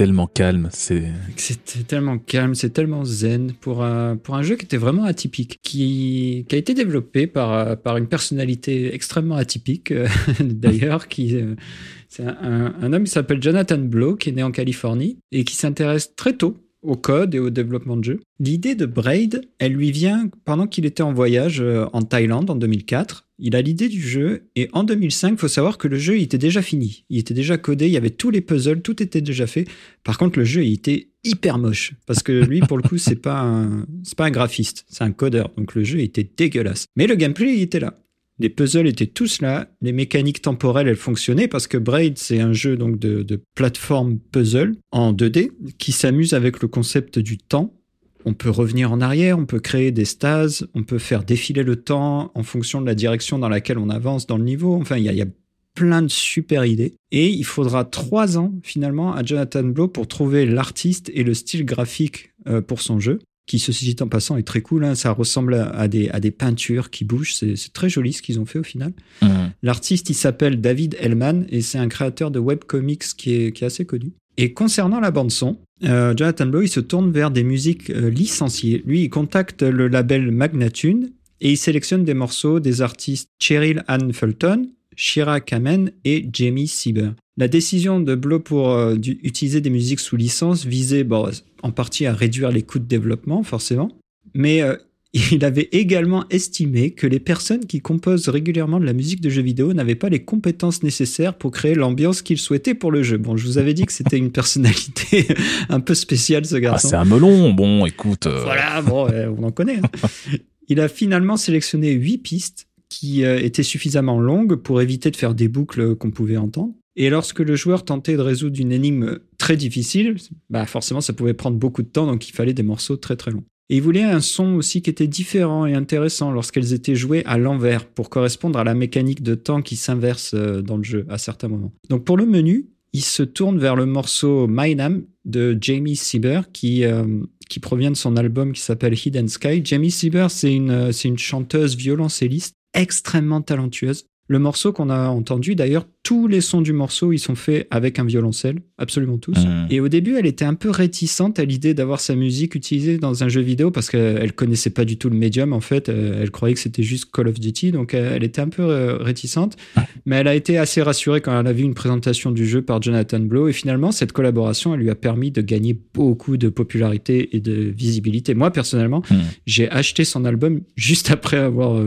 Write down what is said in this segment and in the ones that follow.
tellement calme. C'est C'était tellement calme, c'est tellement zen pour un, pour un jeu qui était vraiment atypique, qui, qui a été développé par, par une personnalité extrêmement atypique, euh, d'ailleurs, qui euh, c'est un, un homme qui s'appelle Jonathan Blow, qui est né en Californie et qui s'intéresse très tôt au code et au développement de jeux. L'idée de Braid, elle lui vient pendant qu'il était en voyage euh, en Thaïlande en 2004. Il a l'idée du jeu et en 2005, il faut savoir que le jeu il était déjà fini. Il était déjà codé, il y avait tous les puzzles, tout était déjà fait. Par contre, le jeu il était hyper moche parce que lui pour le coup, c'est pas un c'est pas un graphiste, c'est un codeur. Donc le jeu était dégueulasse. Mais le gameplay il était là. Les puzzles étaient tous là, les mécaniques temporelles elles fonctionnaient parce que Braid c'est un jeu donc de, plateforme puzzle en 2D qui s'amuse avec le concept du temps. On peut revenir en arrière, on peut créer des stases, on peut faire défiler le temps en fonction de la direction dans laquelle on avance dans le niveau. Enfin, il y a, il y a plein de super idées. Et il faudra trois ans finalement à Jonathan Blow pour trouver l'artiste et le style graphique euh, pour son jeu qui, ceci dit en passant, est très cool. hein. Ça ressemble à à des, à des peintures qui bougent. C'est très joli ce qu'ils ont fait au final. Mmh. L'artiste, il s'appelle David Hellman et c'est un créateur de webcomics qui est, qui est assez connu. Et concernant la bande-son, euh, Jonathan Blow, il se tourne vers des musiques euh, licenciées. Lui, il contacte le label Magnatune et il sélectionne des morceaux des artistes Cheryl Ann Fulton, Shira Kamen et Jamie Sieber. La décision de Blow pour euh, utiliser des musiques sous licence visait bon, en partie à réduire les coûts de développement, forcément, mais euh, il avait également estimé que les personnes qui composent régulièrement de la musique de jeux vidéo n'avaient pas les compétences nécessaires pour créer l'ambiance qu'il souhaitait pour le jeu. Bon, je vous avais dit que c'était une personnalité un peu spéciale, ce Ah, garçon. c'est un melon. Bon, écoute. euh, Voilà, bon, on en connaît. hein. Il a finalement sélectionné huit pistes qui étaient suffisamment longues pour éviter de faire des boucles qu'on pouvait entendre. Et lorsque le joueur tentait de résoudre une énigme très difficile, bah forcément ça pouvait prendre beaucoup de temps, donc il fallait des morceaux très très longs. Et il voulait un son aussi qui était différent et intéressant lorsqu'elles étaient jouées à l'envers pour correspondre à la mécanique de temps qui s'inverse euh, dans le jeu à certains moments. Donc pour le menu, il se tourne vers le morceau My Name de Jamie Sieber qui, euh, qui provient de son album qui s'appelle Hidden Sky. Jamie Sieber, c'est une, euh, c'est une chanteuse violoncelliste extrêmement talentueuse. Le morceau qu'on a entendu, d'ailleurs, tous les sons du morceau, ils sont faits avec un violoncelle, absolument tous. Mhm. Et au début, elle était un peu réticente à l'idée d'avoir sa musique utilisée dans un jeu vidéo parce qu'elle connaissait pas du tout le médium. En fait, Euh, elle croyait que c'était juste Call of Duty, donc euh, elle était un peu euh, réticente. Mais elle a été assez rassurée quand elle a vu une présentation du jeu par Jonathan Blow. Et finalement, cette collaboration, elle lui a permis de gagner beaucoup de popularité et de visibilité. Moi, personnellement, Mhm. j'ai acheté son album juste après avoir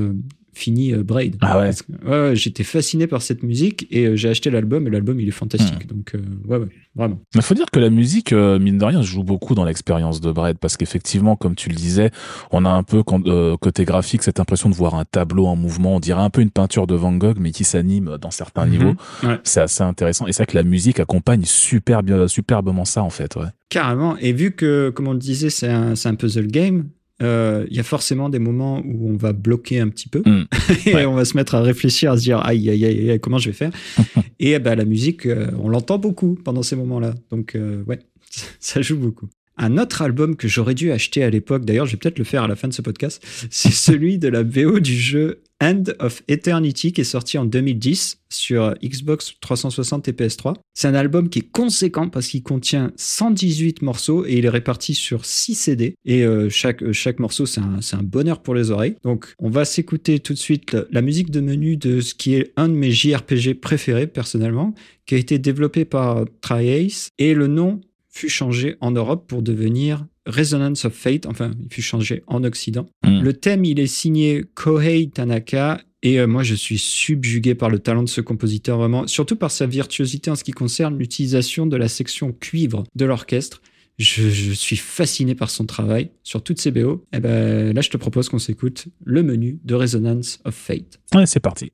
fini euh, Braid. Ah ouais. J'étais fasciné par cette musique et euh, j'ai acheté l'album et l'album il est fantastique. Donc euh, ouais, ouais, vraiment. Il faut dire que la musique, mine de rien, joue beaucoup dans l'expérience de Braid parce qu'effectivement, comme tu le disais, on a un peu quand- côté graphique cette impression de voir un tableau en mouvement. On dirait un peu une peinture de Van Gogh, mais qui s'anime dans certains Mhm. niveaux. Ouais. C'est assez intéressant. Et c'est vrai que la musique accompagne super bien, superbement ça en fait. Ouais. Carrément. Et vu que, comme on le disait, c'est un, c'est un puzzle game, euh, il y a forcément des moments où on va bloquer un petit peu Mm. et Ouais. on va se mettre à réfléchir, à se dire aïe aïe aïe, aïe, comment je vais faire. et ben, la musique, euh, on l'entend beaucoup pendant ces moments-là. Donc euh, ouais, ça joue beaucoup. Un autre album que j'aurais dû acheter à l'époque, d'ailleurs je vais peut-être le faire à la fin de ce podcast, c'est celui de la VO du jeu End of Eternity qui est sorti en 2010 sur Xbox 360 et PS3. C'est un album qui est conséquent parce qu'il contient 118 morceaux et il est réparti sur 6 CD. Et euh, chaque, euh, chaque morceau, c'est un, un bonheur pour les oreilles. Donc, on va s'écouter tout de suite la, la musique de menu de ce qui est un de mes JRPG préférés personnellement, qui a été développé par Tri-Ace. Et le nom fut changé en Europe pour devenir Resonance of Fate. Enfin, il fut changé en Occident. Mm. Le thème, il est signé Kohei Tanaka Et euh, moi, je suis subjugué par le talent de ce compositeur, vraiment, surtout par sa virtuosité en ce qui concerne l'utilisation de la section cuivre de l'orchestre. Je, suis fasciné par son travail sur toutes ses BO. Et ben là, je te propose qu'on s'écoute le menu de Resonance of Fate. Ouais, c'est parti.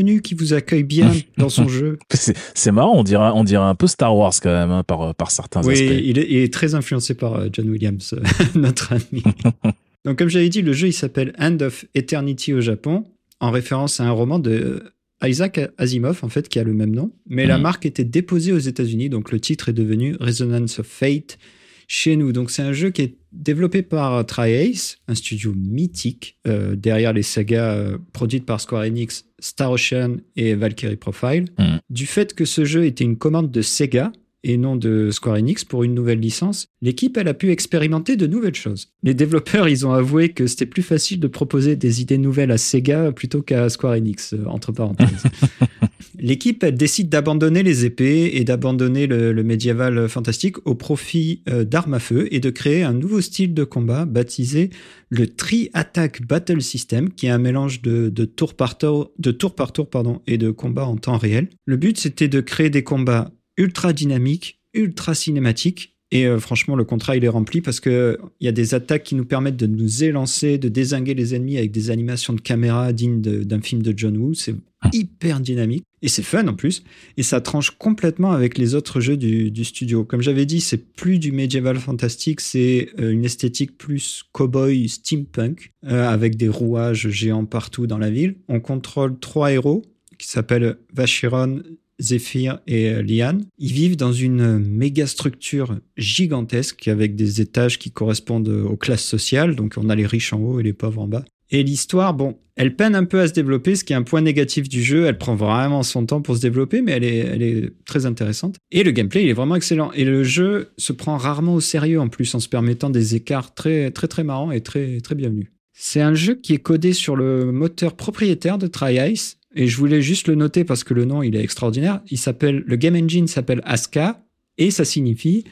Menu qui vous accueille bien dans son jeu. C'est marrant, on dirait, on dirait un peu Star Wars quand même hein, par, par certains oui, aspects. Oui, il, est très influencé par euh, John Williams, euh, notre ami. Donc comme j'avais dit, le jeu il s'appelle End of Eternity au Japon, en référence à un roman de euh, Isaac Asimov en fait qui a le même nom, mais la mhm. marque était déposée aux États-Unis, donc le titre est devenu Resonance of Fate chez nous. Donc c'est un jeu qui est développé par TriAce, un studio mythique euh, derrière les sagas euh, produites par Square Enix, Star Ocean et Valkyrie Profile. Mm. Du fait que ce jeu était une commande de Sega, et non de Square Enix pour une nouvelle licence, l'équipe elle a pu expérimenter de nouvelles choses. Les développeurs, ils ont avoué que c'était plus facile de proposer des idées nouvelles à Sega plutôt qu'à Square Enix, euh, entre parenthèses. l'équipe elle décide d'abandonner les épées et d'abandonner le, médiéval fantastique au profit euh, d'armes à feu et de créer un nouveau style de combat baptisé le Tri-Attack Battle System, qui est un mélange de, tour par tour, de tour par tour pardon, et de combat en temps réel. Le but, c'était de créer des combats ultra dynamique, ultra cinématique. Et euh, franchement, le contrat, il est rempli parce qu'il y a des attaques qui nous permettent de nous élancer, de désinguer les ennemis avec des animations de caméra dignes d'un film de John Woo. C'est hyper dynamique et c'est fun en plus. Et ça tranche complètement avec les autres jeux du, studio. Comme j'avais dit, c'est plus du médiéval fantastique, c'est euh, une esthétique plus cowboy steampunk euh, avec des rouages géants partout dans la ville. On contrôle trois héros qui s'appellent Vachiron, Zephyr et euh, Liane. Ils vivent dans une méga structure gigantesque avec des étages qui correspondent aux classes sociales. Donc on a les riches en haut et les pauvres en bas. Et l'histoire, bon, elle peine un peu à se développer, ce qui est un point négatif du jeu. Elle prend vraiment son temps pour se développer, mais elle est, très intéressante. Et le gameplay, il est vraiment excellent. Et le jeu se prend rarement au sérieux en plus, en se permettant des écarts très, très, très marrants et très, très bienvenus. C'est un jeu qui est codé sur le moteur propriétaire de TriIce, et je voulais juste le noter parce que le nom, il est extraordinaire. Il s'appelle, le game engine s'appelle ASCA et ça signifie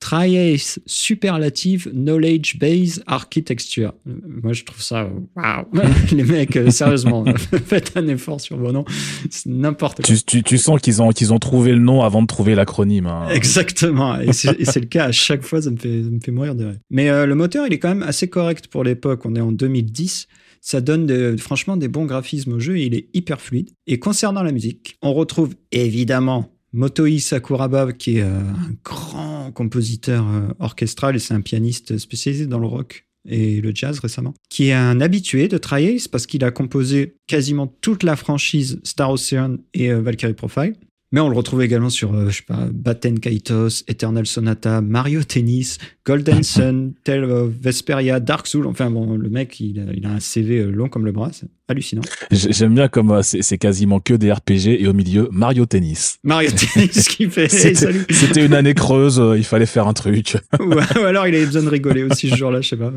Triace Superlative Knowledge Base Architecture. Moi, je trouve ça, waouh! Les mecs, euh, sérieusement, faites un effort sur vos noms. C'est n'importe quoi. Tu, tu, sens qu'ils ont, qu'ils ont trouvé le nom avant de trouver l'acronyme. Hein. Exactement. Et c'est le cas à chaque fois, ça me fait, ça me fait mourir de rire. Mais euh, le moteur, il est quand même assez correct pour l'époque. On est en 2010 ça donne franchement des bons graphismes au jeu et il est hyper fluide. Et concernant la musique, on retrouve évidemment Motoi Sakuraba, qui est euh, un grand compositeur euh, orchestral et c'est un pianiste spécialisé dans le rock et le jazz récemment, qui est un habitué de Tri-Ace parce qu'il a composé quasiment toute la franchise Star Ocean et euh, Valkyrie Profile. Mais on le retrouve également sur, euh, je sais pas, Batten Kaitos, Eternal Sonata, Mario Tennis, Golden Sun, Tale of Vesperia, Dark Soul. Enfin bon, le mec, il a, il a un CV long comme le bras, c'est hallucinant. J'aime bien comme c'est quasiment que des RPG et au milieu Mario Tennis. Mario Tennis qui fait. C'était une année creuse, il fallait faire un truc. ou, alors il avait besoin de rigoler aussi ce jour-là, je sais pas.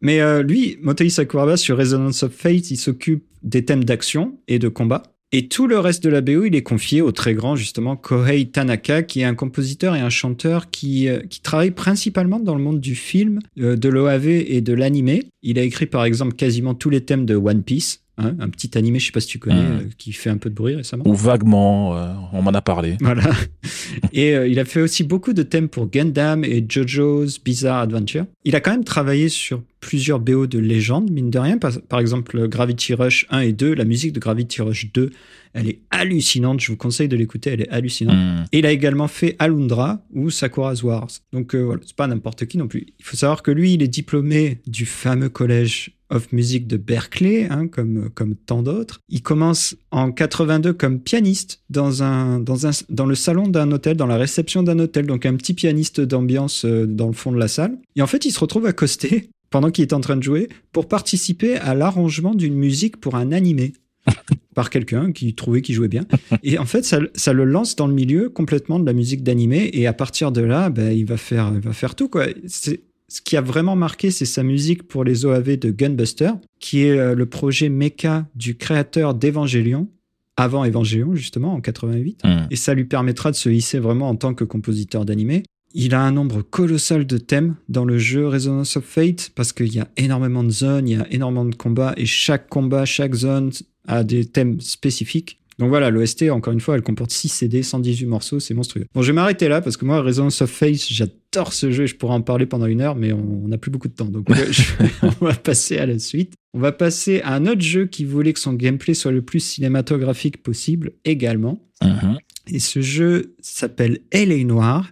Mais euh, lui, Motoi Sakuraba, sur Resonance of Fate, il s'occupe des thèmes d'action et de combat. Et tout le reste de la BO, il est confié au très grand, justement, Kohei Tanaka, qui est un compositeur et un chanteur qui, euh, qui travaille principalement dans le monde du film, euh, de l'OAV et de l'animé. Il a écrit, par exemple, quasiment tous les thèmes de One Piece. Hein, un petit animé, je sais pas si tu connais, hmm. euh, qui fait un peu de bruit récemment. Ou vaguement, euh, on m'en a parlé. Voilà. et euh, il a fait aussi beaucoup de thèmes pour Gundam et JoJo's Bizarre Adventure. Il a quand même travaillé sur plusieurs BO de légende, mine de rien. Par, par, exemple, Gravity Rush 1 et 2, la musique de Gravity Rush 2, elle est hallucinante. Je vous conseille de l'écouter, elle est hallucinante. Hmm. Et il a également fait Alundra ou Sakura's Wars. Donc voilà, c'est pas n'importe qui non plus. Il faut savoir que lui, il est diplômé du fameux collège of Music de Berkeley, hein, comme, comme tant d'autres. Il commence en 82 comme pianiste dans, un, dans, un, dans le salon d'un hôtel, dans la réception d'un hôtel, donc un petit pianiste d'ambiance euh, dans le fond de la salle. Et en fait, il se retrouve accosté pendant qu'il est en train de jouer pour participer à l'arrangement d'une musique pour un animé par quelqu'un qui trouvait qu'il jouait bien. Et en fait, ça, ça, le lance dans le milieu complètement de la musique d'animé. Et à partir de là, ben, il, va faire, va faire tout. Quoi. C'est, ce qui a vraiment marqué, c'est sa musique pour les OAV de Gunbuster, qui est euh, le projet mecha du créateur d'Evangelion, avant Evangelion, justement, en 88. Hmm. Et ça lui permettra de se hisser vraiment en tant que compositeur d'animé. Il a un nombre colossal de thèmes dans le jeu Resonance of Fate, parce qu'il y a énormément de zones, il y a énormément de combats, et chaque combat, chaque zone a des thèmes spécifiques. Donc voilà, l'OST, encore une fois, elle comporte 6 CD, 118 morceaux, c'est monstrueux. Bon, je vais m'arrêter là parce que moi, Resonance of Face, j'adore ce jeu, je pourrais en parler pendant une heure, mais on n'a plus beaucoup de temps. Donc on va passer à la suite. On va passer à un autre jeu qui voulait que son gameplay soit le plus cinématographique possible également. Uh-huh. Et ce jeu s'appelle Elle Noire.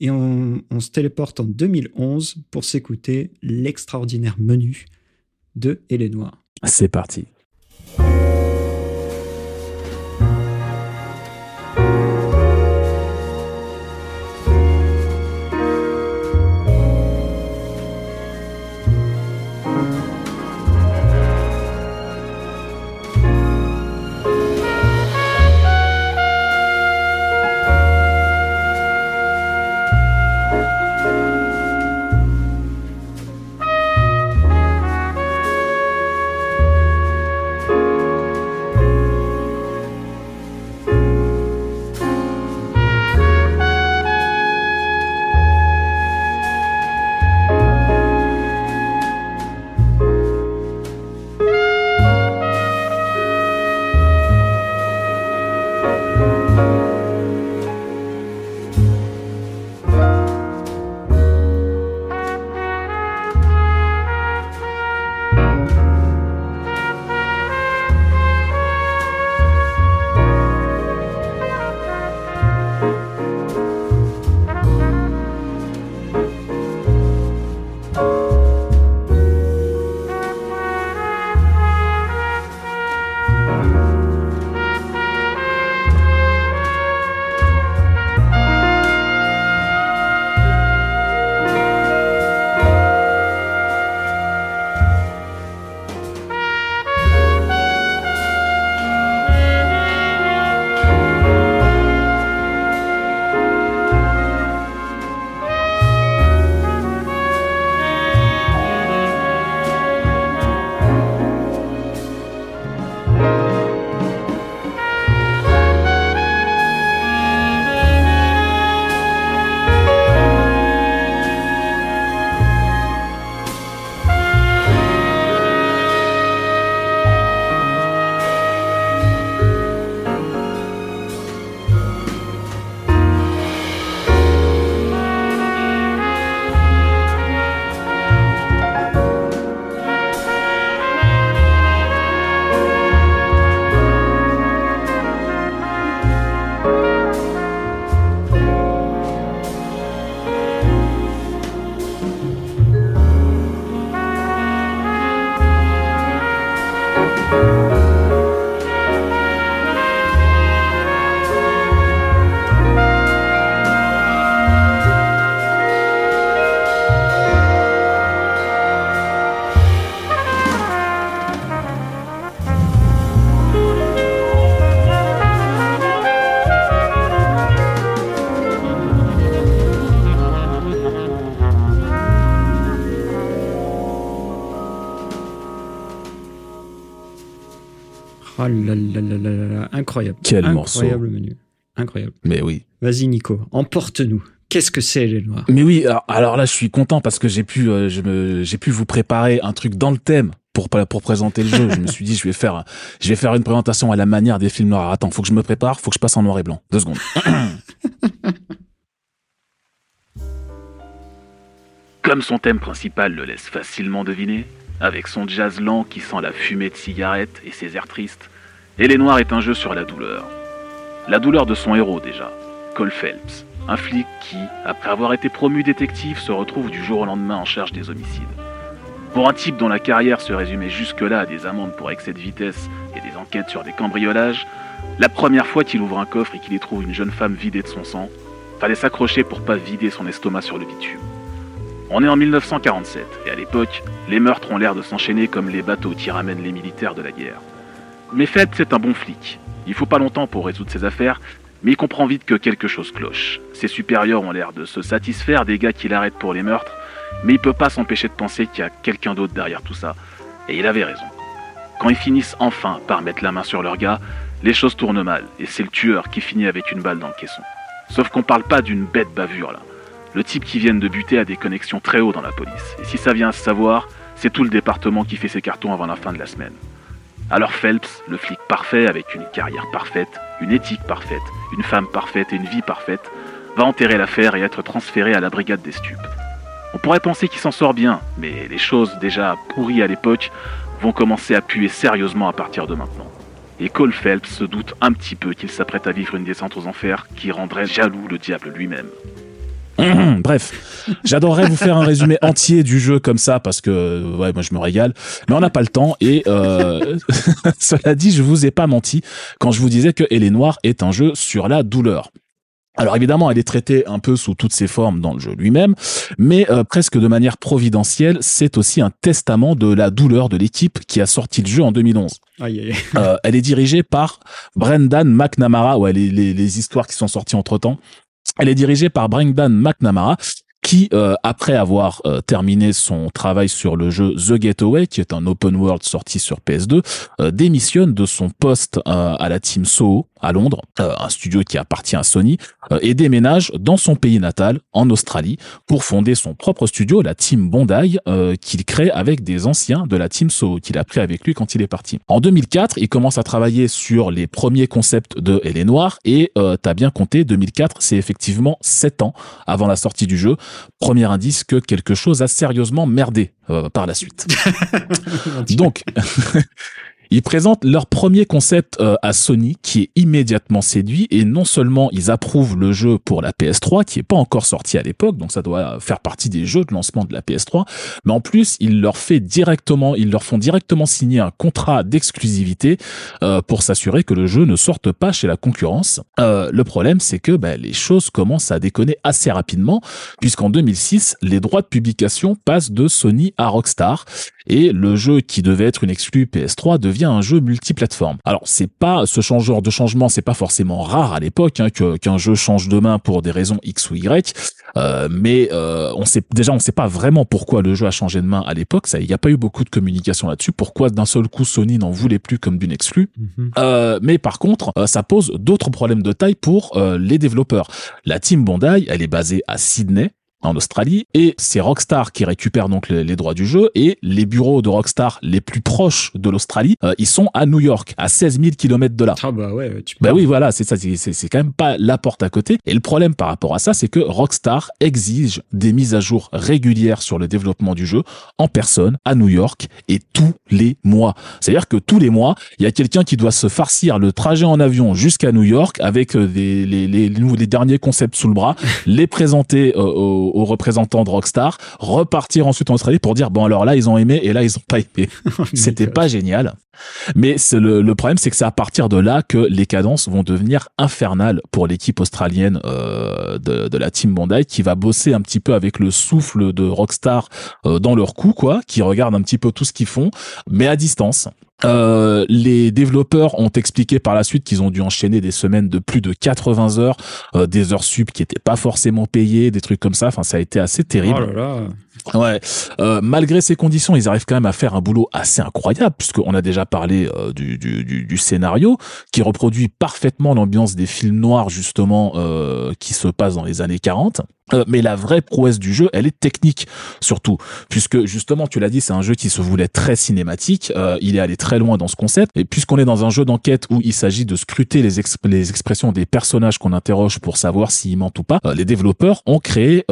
Et on, on se téléporte en 2011 pour s'écouter l'extraordinaire menu de Elle Noire. C'est parti. Quel incroyable morceau. menu. Incroyable. Mais oui. Vas-y Nico, emporte-nous. Qu'est-ce que c'est les noirs Mais oui, alors, alors là, je suis content parce que j'ai pu, euh, je me, j'ai pu vous préparer un truc dans le thème pour pour présenter le jeu. je me suis dit, je vais faire, je vais faire une présentation à la manière des films noirs. Attends, faut que je me prépare, faut que je passe en noir et blanc. Deux secondes. Comme son thème principal le laisse facilement deviner, avec son jazz lent qui sent la fumée de cigarette et ses airs tristes, Et les Noirs est un jeu sur la douleur. La douleur de son héros déjà, Cole Phelps, un flic qui, après avoir été promu détective, se retrouve du jour au lendemain en charge des homicides. Pour un type dont la carrière se résumait jusque-là à des amendes pour excès de vitesse et des enquêtes sur des cambriolages, la première fois qu'il ouvre un coffre et qu'il y trouve une jeune femme vidée de son sang, fallait s'accrocher pour pas vider son estomac sur le bitume. On est en 1947, et à l'époque, les meurtres ont l'air de s'enchaîner comme les bateaux qui ramènent les militaires de la guerre. Mais Phelps est un bon flic. Il faut pas longtemps pour résoudre ses affaires, mais il comprend vite que quelque chose cloche. Ses supérieurs ont l'air de se satisfaire des gars qu'il arrête pour les meurtres, mais il peut pas s'empêcher de penser qu'il y a quelqu'un d'autre derrière tout ça. Et il avait raison. Quand ils finissent enfin par mettre la main sur leur gars, les choses tournent mal, et c'est le tueur qui finit avec une balle dans le caisson. Sauf qu'on parle pas d'une bête bavure là. Le type qui vient de buter a des connexions très haut dans la police. Et si ça vient à se savoir, c'est tout le département qui fait ses cartons avant la fin de la semaine. Alors Phelps, le flic parfait avec une carrière parfaite, une éthique parfaite, une femme parfaite et une vie parfaite, va enterrer l'affaire et être transféré à la brigade des stupes. On pourrait penser qu'il s'en sort bien, mais les choses déjà pourries à l'époque vont commencer à puer sérieusement à partir de maintenant. Et Cole Phelps se doute un petit peu qu'il s'apprête à vivre une descente aux enfers qui rendrait jaloux le diable lui-même. Hum, Bref, j'adorerais vous faire un résumé entier du jeu comme ça parce que ouais, moi je me régale, mais on n'a pas le temps et euh, cela dit, je vous ai pas menti quand je vous disais que Elle est noire est un jeu sur la douleur. Alors évidemment, elle est traitée un peu sous toutes ses formes dans le jeu lui-même, mais euh, presque de manière providentielle, c'est aussi un testament de la douleur de l'équipe qui a sorti le jeu en 2011. Aïe, aïe. Euh, elle est dirigée par Brendan McNamara. Ouais, les, les, les histoires qui sont sorties entre temps. Elle est dirigée par Brendan McNamara qui, euh, après avoir euh, terminé son travail sur le jeu The Getaway, qui est un open world sorti sur PS2, euh, démissionne de son poste à la team Soho à Londres, euh, un studio qui appartient à Sony, euh, et déménage dans son pays natal, en Australie, pour fonder son propre studio, la team Bondi, euh, qu'il crée avec des anciens de la team Soho, qu'il a pris avec lui quand il est parti. En 2004, il commence à travailler sur les premiers concepts de Elle est Noire, et euh, t'as bien compté, 2004, c'est effectivement 7 ans avant la sortie du jeu. Premier indice que quelque chose a sérieusement merdé euh, par la suite. Donc, ils présentent leur premier concept euh, à Sony qui est immédiatement séduit et non seulement ils approuvent le jeu pour la PS3 qui est pas encore sorti à l'époque donc ça doit faire partie des jeux de lancement de la PS3 mais en plus ils leur fait directement ils leur font directement signer un contrat d'exclusivité euh, pour s'assurer que le jeu ne sorte pas chez la concurrence. Euh, le problème c'est que bah, les choses commencent à déconner assez rapidement puisqu'en 2006 les droits de publication passent de Sony à Rockstar et le jeu qui devait être une exclue PS3 devient un jeu multiplateforme. Alors c'est pas ce genre de changement, c'est pas forcément rare à l'époque hein, que qu'un jeu change de main pour des raisons X ou Y, euh, mais euh, on sait déjà on sait pas vraiment pourquoi le jeu a changé de main à l'époque. Ça, il n'y a pas eu beaucoup de communication là-dessus. Pourquoi d'un seul coup Sony n'en voulait plus comme d'une exclue Mhm. euh, mais par contre, euh, ça pose d'autres problèmes de taille pour euh, les développeurs. La team Bondi, elle est basée à Sydney en Australie et c'est Rockstar qui récupère donc les, les droits du jeu et les bureaux de Rockstar les plus proches de l'Australie euh, ils sont à New York à 16 000 kilomètres de là. Ah bah ouais, tu Bah peux- oui, voilà, c'est ça, c'est- quand même pas la porte à côté. Et le problème par rapport à ça, c'est que Rockstar exige des mises à jour régulières sur le développement du jeu en personne à New York et tous les mois. C'est-à-dire que tous les mois, il y a quelqu'un qui doit se farcir le trajet en avion jusqu'à New York avec euh, des- les, les, les derniers concepts sous le bras, les présenter euh, aux, aux représentants de Rockstar, repartir ensuite en Australie pour dire bon alors là ils ont aimé et là ils ont pas aimé. C'était pas génial. Mais c'est le, le problème, c'est que c'est à partir de là que les cadences vont devenir infernales pour l'équipe australienne euh, de, de la team Bondi, qui va bosser un petit peu avec le souffle de Rockstar euh, dans leur cou, quoi, qui regarde un petit peu tout ce qu'ils font, mais à distance. Euh, les développeurs ont expliqué par la suite qu'ils ont dû enchaîner des semaines de plus de 80 heures, euh, des heures sup qui étaient pas forcément payées, des trucs comme ça. Enfin, ça a été assez terrible. Oh là là. Ouais, euh, malgré ces conditions, ils arrivent quand même à faire un boulot assez incroyable, puisqu'on a déjà parlé euh, du, du, du, scénario, qui reproduit parfaitement l'ambiance des films noirs, justement, euh, qui se passent dans les années 40. Euh, mais la vraie prouesse du jeu, elle est technique surtout, puisque justement, tu l'as dit, c'est un jeu qui se voulait très cinématique. Euh, il est allé très loin dans ce concept. Et puisqu'on est dans un jeu d'enquête où il s'agit de scruter les, les expressions des personnages qu'on interroge pour savoir s'ils mentent ou pas, euh, les développeurs ont créé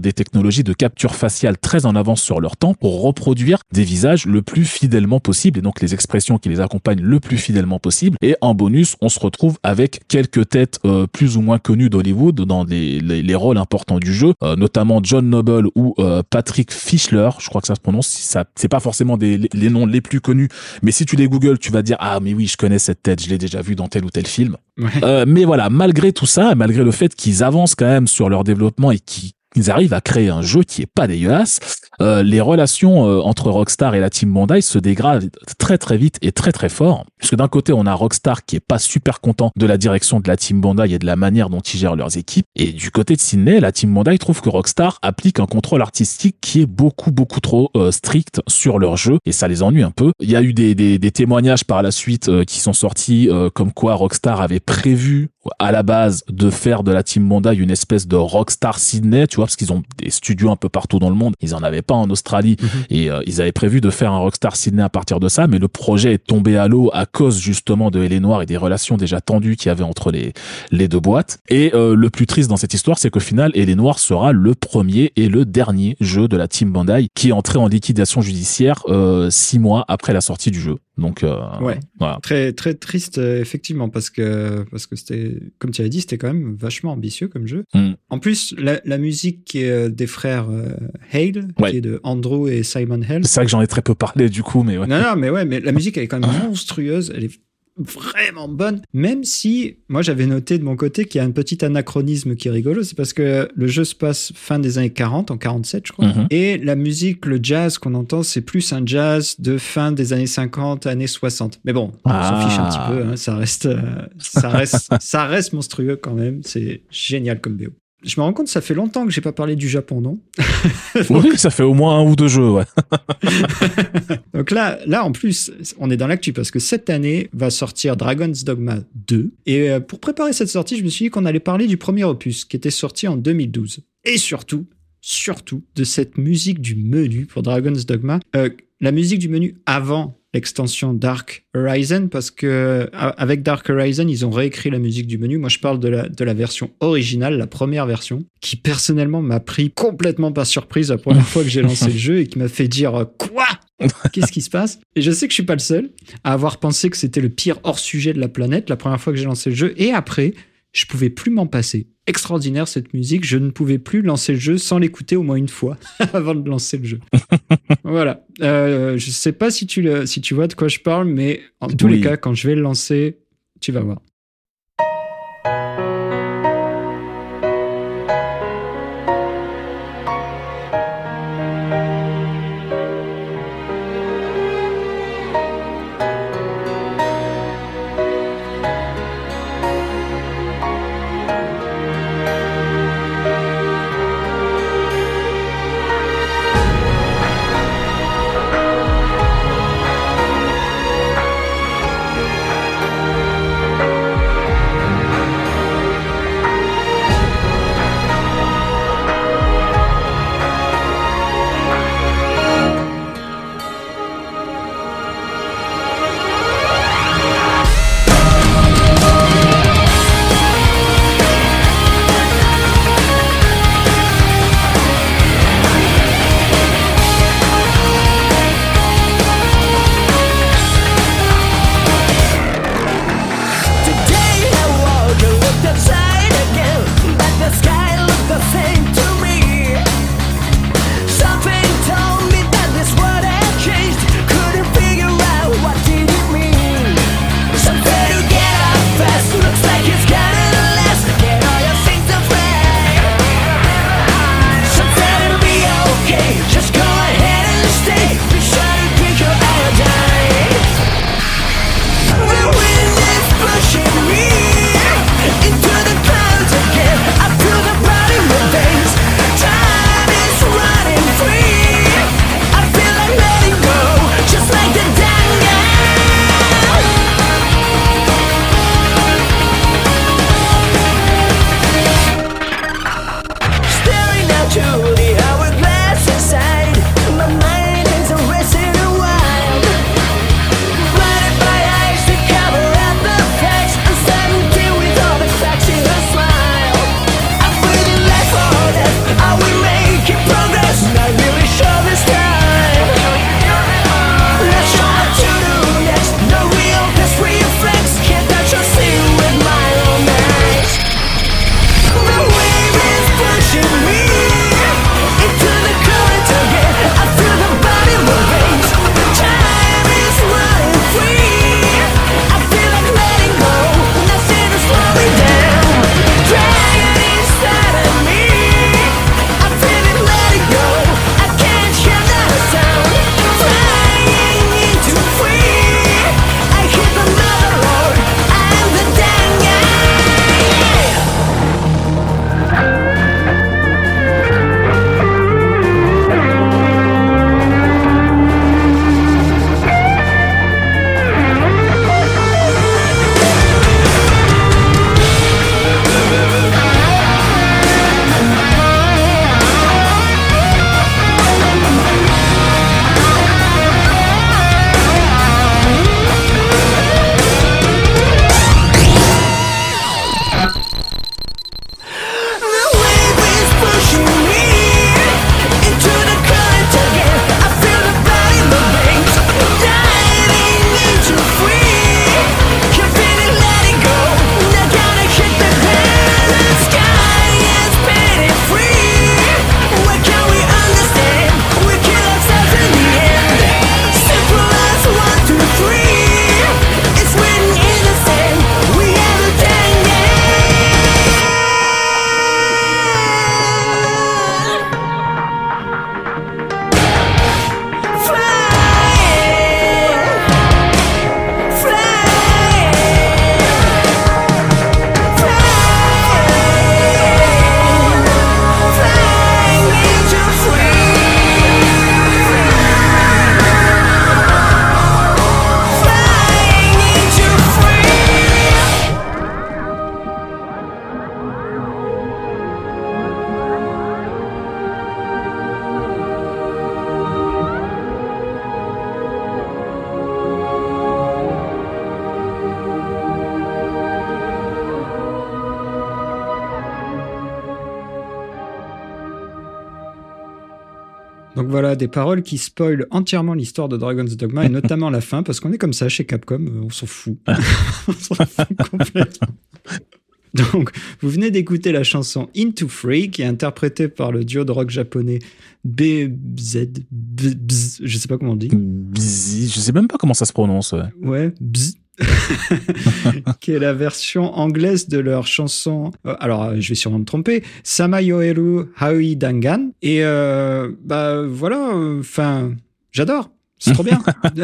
des technologies de capture faciale très en avance sur leur temps pour reproduire des visages le plus fidèlement possible et donc les expressions qui les accompagnent le plus fidèlement possible. Et en bonus, on se retrouve avec quelques têtes plus ou moins connues d'Hollywood dans les, les rôles importants du jeu, euh, notamment John Noble ou euh, Patrick Fischler, je crois que ça se prononce. Ça, c'est pas forcément des, les noms les plus connus, mais si tu les Google, tu vas dire ah mais oui, je connais cette tête, je l'ai déjà vu dans tel ou tel film. Euh, mais voilà, malgré tout ça, malgré le fait qu'ils avancent quand même sur leur développement et qui ils arrivent à créer un jeu qui est pas dégueulasse. Euh, les relations euh, entre Rockstar et la team Bandai se dégradent très très vite et très très fort. Puisque d'un côté, on a Rockstar qui est pas super content de la direction de la team Bandai et de la manière dont ils gèrent leurs équipes. Et du côté de Sydney, la team Bandai trouve que Rockstar applique un contrôle artistique qui est beaucoup beaucoup trop euh, strict sur leur jeu et ça les ennuie un peu. Il y a eu des, des, des témoignages par la suite euh, qui sont sortis comme quoi Rockstar avait prévu à la base de faire de la team Bandai une espèce de Rockstar Sydney, tu vois, parce qu'ils ont des studios un peu partout dans le monde. Ils en avaient en Australie mhm. et euh, ils avaient prévu de faire un Rockstar Sydney à partir de ça, mais le projet est tombé à l'eau à cause justement de Hélène Noir et des relations déjà tendues qu'il y avait entre les les deux boîtes. Et euh, le plus triste dans cette histoire, c'est qu'au final, Hélène Noir sera le premier et le dernier jeu de la team Bandai qui est entré en liquidation judiciaire euh, six mois après la sortie du jeu. Donc euh, ouais, voilà. très très triste euh, effectivement parce que parce que c'était comme tu as dit c'était quand même vachement ambitieux comme jeu. Mm. En plus la, la, musique euh, des frères Hale, qui est de Andrew et Simon Hale. C'est vrai que j'en ai très peu parlé du coup mais ouais. Non non mais ouais mais la musique elle est quand même monstrueuse, elle est vraiment bonne, même si moi j'avais noté de mon côté qu'il y a un petit anachronisme qui est rigolo, c'est parce que le jeu se passe fin des années 40, en 47 je crois, mhm. et la musique, le jazz qu'on entend, c'est plus un jazz de fin des années 50, années 60. Mais bon, on s'en fiche un petit ah. peu, hein, ça reste, euh, ça reste, ça reste monstrueux quand même, c'est génial comme BO. Je me rends compte, ça fait longtemps que j'ai pas parlé du Japon, non Oui, ça fait au moins un ou deux jeux, ouais. Donc là, là, en plus, on est dans l'actu parce que cette année va sortir Dragon's Dogma 2. Et euh, pour préparer cette sortie, je me suis dit qu'on allait parler du premier opus qui était sorti en 2012. Et surtout, surtout, de cette musique du menu pour Dragon's Dogma. Euh, la musique du menu avant l'extension Dark Horizon parce que avec Dark Horizon, ils ont réécrit la musique du menu. Moi, je parle de la, de la version originale, la première version, qui personnellement m'a pris complètement par surprise la première fois que j'ai lancé le jeu et qui m'a fait dire quoi? Qu'est-ce qui se passe? Et je sais que je suis pas le seul à avoir pensé que c'était le pire hors sujet de la planète la première fois que j'ai lancé le jeu et après, je pouvais plus m'en passer. Extraordinaire cette musique, je ne pouvais plus lancer le jeu sans l'écouter au moins une fois avant de lancer le jeu. voilà. Euh, je sais pas si tu, le, si tu vois de quoi je parle, mais en tous les cas, quand je vais le lancer, tu vas voir. Des paroles qui spoilent entièrement l'histoire de Dragon's Dogma et notamment la fin, parce qu'on est comme ça chez Capcom, on s'en fout. on s'en fout complètement. Donc, vous venez d'écouter la chanson Into Free, qui est interprétée par le duo de rock japonais BZ, Bz, je sais pas comment on dit. Bzz, je sais même pas comment ça se prononce. Ouais, Ouais, Bz. qui est la version anglaise de leur chanson. euh, alors, euh, je vais sûrement me tromper. Samayoeru Haui Dangan. Et euh, bah voilà. Enfin, j'adore. C'est trop bien.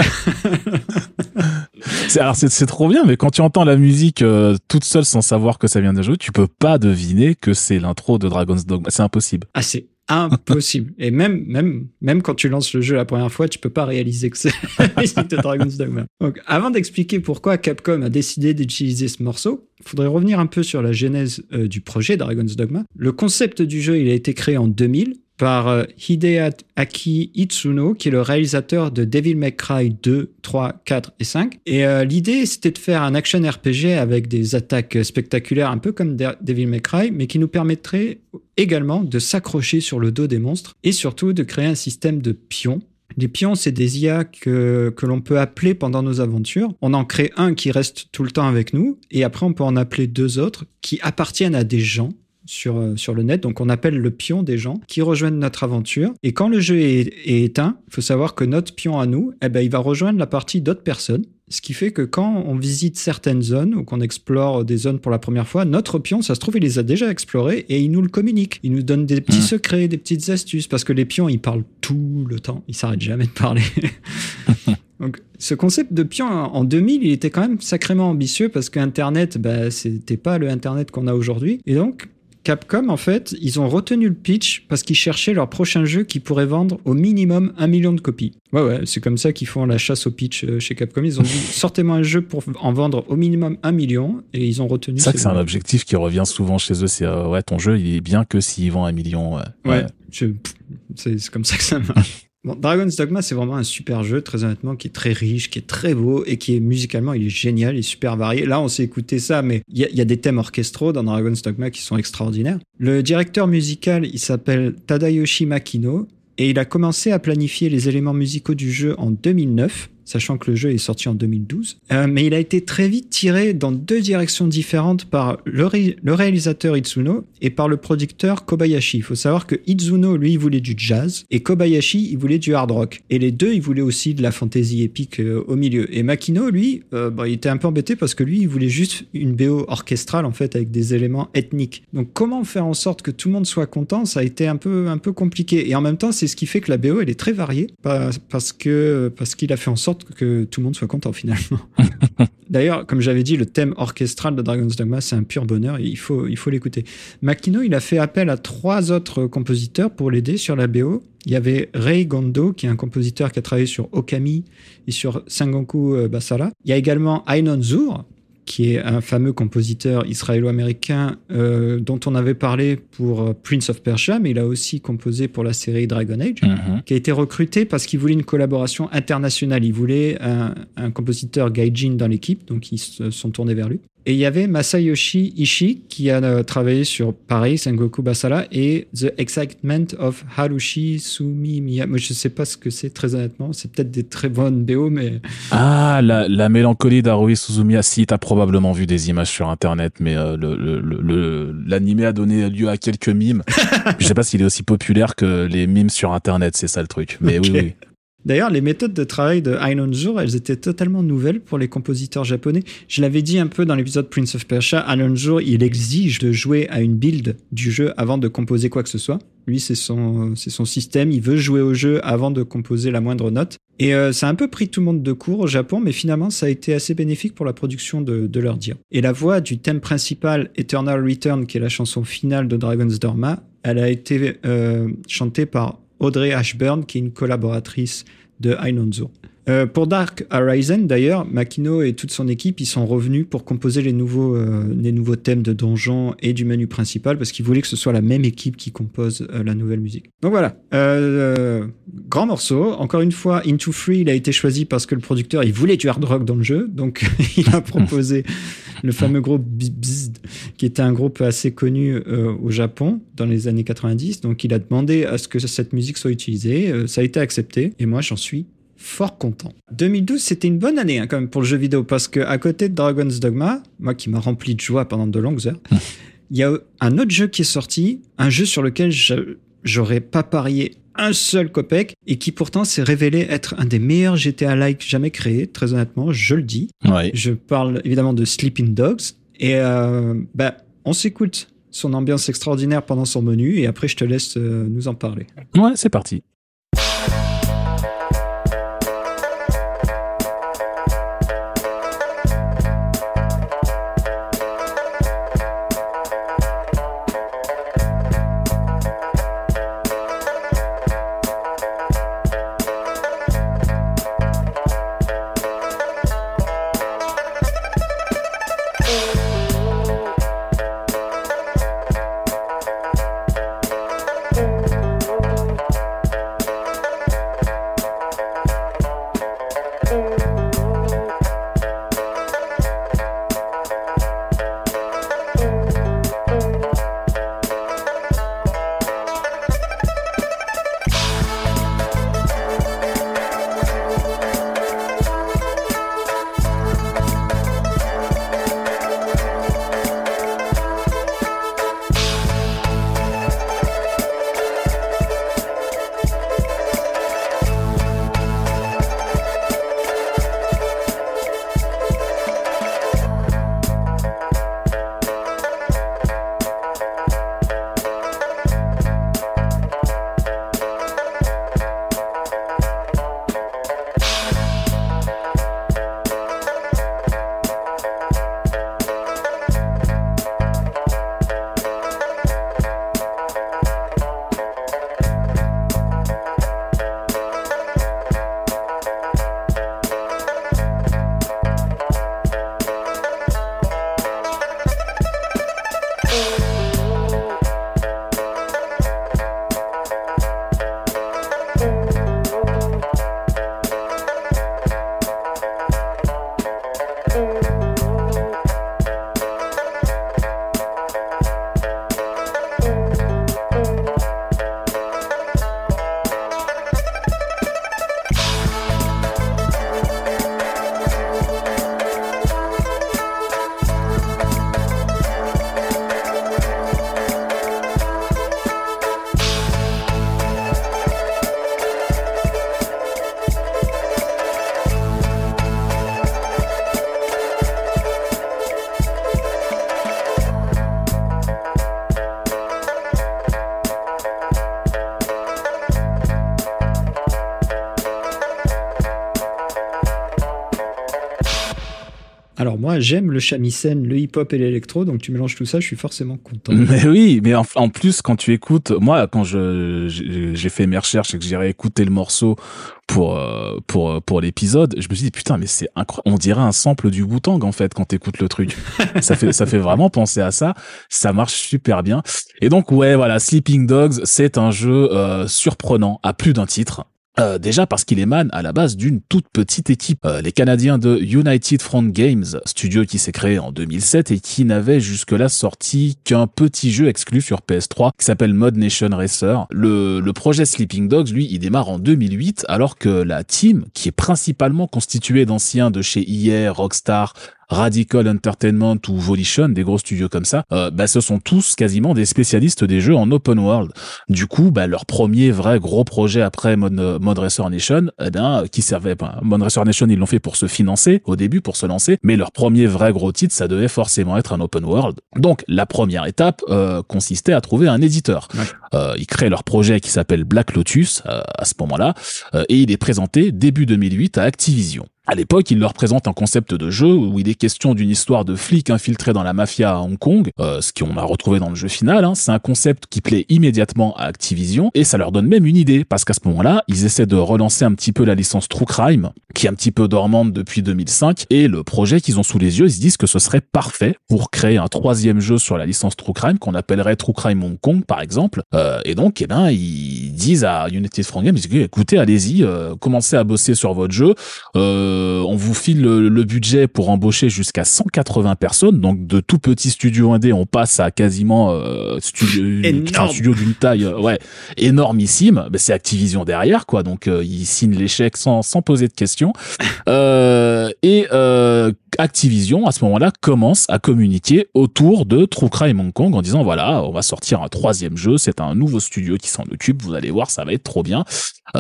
Alors c'est, c'est trop bien, mais quand tu entends la musique euh, toute seule sans savoir que ça vient de jouer, tu peux pas deviner que c'est l'intro de Dragon's Dogma. C'est impossible. ah, c'est impossible. Et même, même, même quand tu lances le jeu la première fois, tu peux pas réaliser que c'est Dragon's Dogma. Avant d'expliquer pourquoi Capcom a décidé d'utiliser ce morceau, il faudrait revenir un peu sur la genèse euh, du projet Dragon's Dogma. Le concept du jeu, il a été créé en 2000 par euh, Hideaki Itsuno, qui est le réalisateur de Devil May Cry 2, 3, 4 et 5. Et euh, l'idée, c'était de faire un action RPG avec des attaques spectaculaires, un peu comme De- Devil May Cry, mais qui nous permettrait également de s'accrocher sur le dos des monstres et surtout de créer un système de pions. Les pions, c'est des IA que, que l'on peut appeler pendant nos aventures. On en crée un qui reste tout le temps avec nous, et après on peut en appeler deux autres qui appartiennent à des gens sur, euh, sur le net. Donc on appelle le pion des gens qui rejoignent notre aventure. Et quand le jeu est, est éteint, il faut savoir que notre pion à nous, eh ben, il va rejoindre la partie d'autres personnes. Ce qui fait que quand on visite certaines zones ou qu'on explore des zones pour la première fois, notre pion, ça se trouve, il les a déjà explorées et il nous le communique. Il nous donne des petits Mhm. secrets, des petites astuces, parce que les pions, ils parlent tout le temps. Ils s'arrêtent jamais de parler. Donc, ce concept de pion en 2000, il était quand même sacrément ambitieux parce qu'Internet, bah, c'était pas le Internet qu'on a aujourd'hui. Et donc, Capcom, en fait, ils ont retenu le pitch parce qu'ils cherchaient leur prochain jeu qui pourrait vendre au minimum un million de copies. Ouais, ouais, c'est comme ça qu'ils font la chasse au pitch euh, chez Capcom. Ils ont dit sortez-moi un jeu pour en vendre au minimum un million et ils ont retenu. C'est ça que ce- c'est un objectif qui revient souvent chez eux. C'est euh, ouais, ton jeu, il est bien que s'il vend un million. Ouais. C'est comme ça que ça marche. Dragon's Dogma, c'est vraiment un super jeu, très honnêtement, qui est très riche, qui est très beau et qui est musicalement, génial, il est super varié. Là, on s'est écouté ça, mais il y, y a des thèmes orchestraux dans Dragon's Dogma qui sont extraordinaires. Le directeur musical, il s'appelle Tadayoshi Makino et il a commencé à planifier les éléments musicaux du jeu en 2009 sachant que le jeu est sorti en 2012. Euh, mais il a été très vite tiré dans deux directions différentes par le, ré- le réalisateur Itsuno et par le producteur Kobayashi. Il faut savoir que Itsuno, lui, il voulait du jazz et Kobayashi, il voulait du hard rock. Et les deux, ils voulaient aussi de la fantasy épique euh, au milieu. Et Makino, lui, euh, bah, il était un peu embêté parce que lui, il voulait juste une BO orchestrale, en fait, avec des éléments ethniques. Donc, comment faire en sorte que tout le monde soit content, ça a été un peu, un peu compliqué. Et en même temps, c'est ce qui fait que la BO, elle est très variée pa- parce parce qu'il a fait en sorte que tout le monde soit content, finalement. D'ailleurs, comme j'avais dit, le thème orchestral de Dragon's Dogma, c'est un pur bonheur et il faut, il faut l'écouter. Makino, il a fait appel à trois autres compositeurs pour l'aider sur la BO. Il y avait Rei Gondo, qui est un compositeur qui a travaillé sur Okami et sur Sengoku euh, Basara. Il y a également Ainon Zur, qui est un fameux compositeur israélo-américain euh, dont on avait parlé pour euh, Prince of Persia, mais il a aussi composé pour la série Dragon Age Mhm. qui a été recruté parce qu'il voulait une collaboration internationale. Il voulait un, un compositeur gaijin dans l'équipe, donc ils se sont tournés vers lui. Et il y avait Masayoshi Ishii qui a euh, travaillé sur pareil Sengoku Basara et The Excitement of Harushi Sumiya. Moi je sais pas ce que c'est très honnêtement, c'est peut-être des très bonnes BO mais Ah, la, la mélancolie d'Haruhi Suzumiya. Si, t'as probablement vu des images sur Internet, mais euh, le, le, le- le- l'animé a donné lieu à quelques mimes. Je sais pas s'il est aussi populaire que les mimes sur Internet, c'est ça le truc. Mais oui, oui. D'ailleurs, les méthodes de travail de Ainon Zur, elles étaient totalement nouvelles pour les compositeurs japonais. Je l'avais dit un peu dans l'épisode Prince of Persia, Ainon Zur, il exige de jouer à une build du jeu avant de composer quoi que ce soit. Lui, c'est son, son système, il veut jouer au jeu avant de composer la moindre note. Et euh, ça a un peu pris tout le monde de court au Japon, mais finalement, ça a été assez bénéfique pour la production de, leur dire. Et la voix du thème principal, Eternal Return, qui est la chanson finale de Dragon's Dogma, elle a été euh, chantée par Audrey Ashburn, qui est une collaboratrice de Ainonzo. Euh, pour Dark Horizon, d'ailleurs, Makino et toute son équipe, ils sont revenus pour composer les nouveaux, euh, les nouveaux thèmes de donjon et du menu principal parce qu'ils voulaient que ce soit la même équipe qui compose euh, la nouvelle musique. Donc voilà, grand morceau. Encore une fois, Into Free, il a été choisi parce que le producteur, il voulait du hard rock dans le jeu, donc il a proposé le fameux groupe qui était un groupe assez connu euh, au Japon dans les années 90. Donc il a demandé à ce que cette musique soit utilisée. Euh, ça a été accepté et moi j'en suis fort content. 2012, c'était une bonne année hein, quand même pour le jeu vidéo parce que à côté de Dragon's Dogma, moi qui m'a rempli de joie pendant de longues heures, il y a un autre jeu qui est sorti, un jeu sur lequel j'aurais pas parié un seul copec et qui pourtant s'est révélé être un des meilleurs GTA-like jamais créés, très honnêtement, je le dis. Je parle évidemment de Sleeping Dogs et euh, bah, on s'écoute son ambiance extraordinaire pendant son menu et après je te laisse euh, nous en parler. Ouais, c'est parti. J'aime le shamisen, le hip-hop et l'électro, donc tu mélanges tout ça, je suis forcément content. Mais oui, mais en, plus, quand tu écoutes, moi, quand je j'ai fait mes recherches et que j'ai réécouté le morceau pour euh, pour pour l'épisode, je me suis dit putain, mais c'est incroyable, on dirait un sample du Wu-Tang en fait quand t'écoutes le truc. ça fait ça fait vraiment penser à ça. Ça marche super bien. Et donc ouais, voilà, Sleeping Dogs, c'est un jeu euh, surprenant à plus d'un titre. Euh, déjà parce qu'il émane à la base d'une toute petite équipe, euh, les Canadiens de United Front Games, studio qui s'est créé en 2007 et qui n'avait jusque-là sorti qu'un petit jeu exclu sur PS3 qui s'appelle Mod Nation Racer. Le, le projet Sleeping Dogs, lui, il démarre en 2008 alors que la team, qui est principalement constituée d'anciens de chez EA, Rockstar, Radical Entertainment ou Volition, des gros studios comme ça, euh, bah, ce sont tous quasiment des spécialistes des jeux en open world. Du coup, bah, leur premier vrai gros projet après Mod, Mod Racer Nation, eh ben, qui servait, ben, Mod Racer Nation, ils l'ont fait pour se financer au début, pour se lancer, mais leur premier vrai gros titre, ça devait forcément être un open world. Donc, la première étape euh, consistait à trouver un éditeur. Euh, ils créent leur projet qui s'appelle Black Lotus euh, à ce moment-là, et il est présenté début 2008 à Activision. À l'époque, il leur présente un concept de jeu où il est question d'une histoire de flics infiltrés dans la mafia à Hong Kong, euh, ce qu'on a retrouvé dans le jeu final. Hein. C'est un concept qui plaît immédiatement à Activision et ça leur donne même une idée parce qu'à ce moment-là, ils essaient de relancer un petit peu la licence True Crime, qui est un petit peu dormante depuis 2005, et le projet qu'ils ont sous les yeux, ils se disent que ce serait parfait pour créer un troisième jeu sur la licence True Crime qu'on appellerait True Crime Hong Kong, par exemple. Euh, et donc, eh ben, ils disent à United Front Games, écoutez, allez-y, euh, commencez à bosser sur votre jeu. Euh, euh, on vous file le, budget pour embaucher jusqu'à 180 personnes. Donc de tout petit studio indé, on passe à quasiment euh, studio, un studio d'une taille euh, ouais énormissime. Ben, c'est Activision derrière quoi. Donc euh, ils signent l'échec sans sans poser de questions. et Activision à ce moment-là commence à communiquer autour de True Crime Hong Kong en disant voilà on va sortir un troisième jeu. C'est un nouveau studio qui s'en occupe. Vous allez voir ça va être trop bien.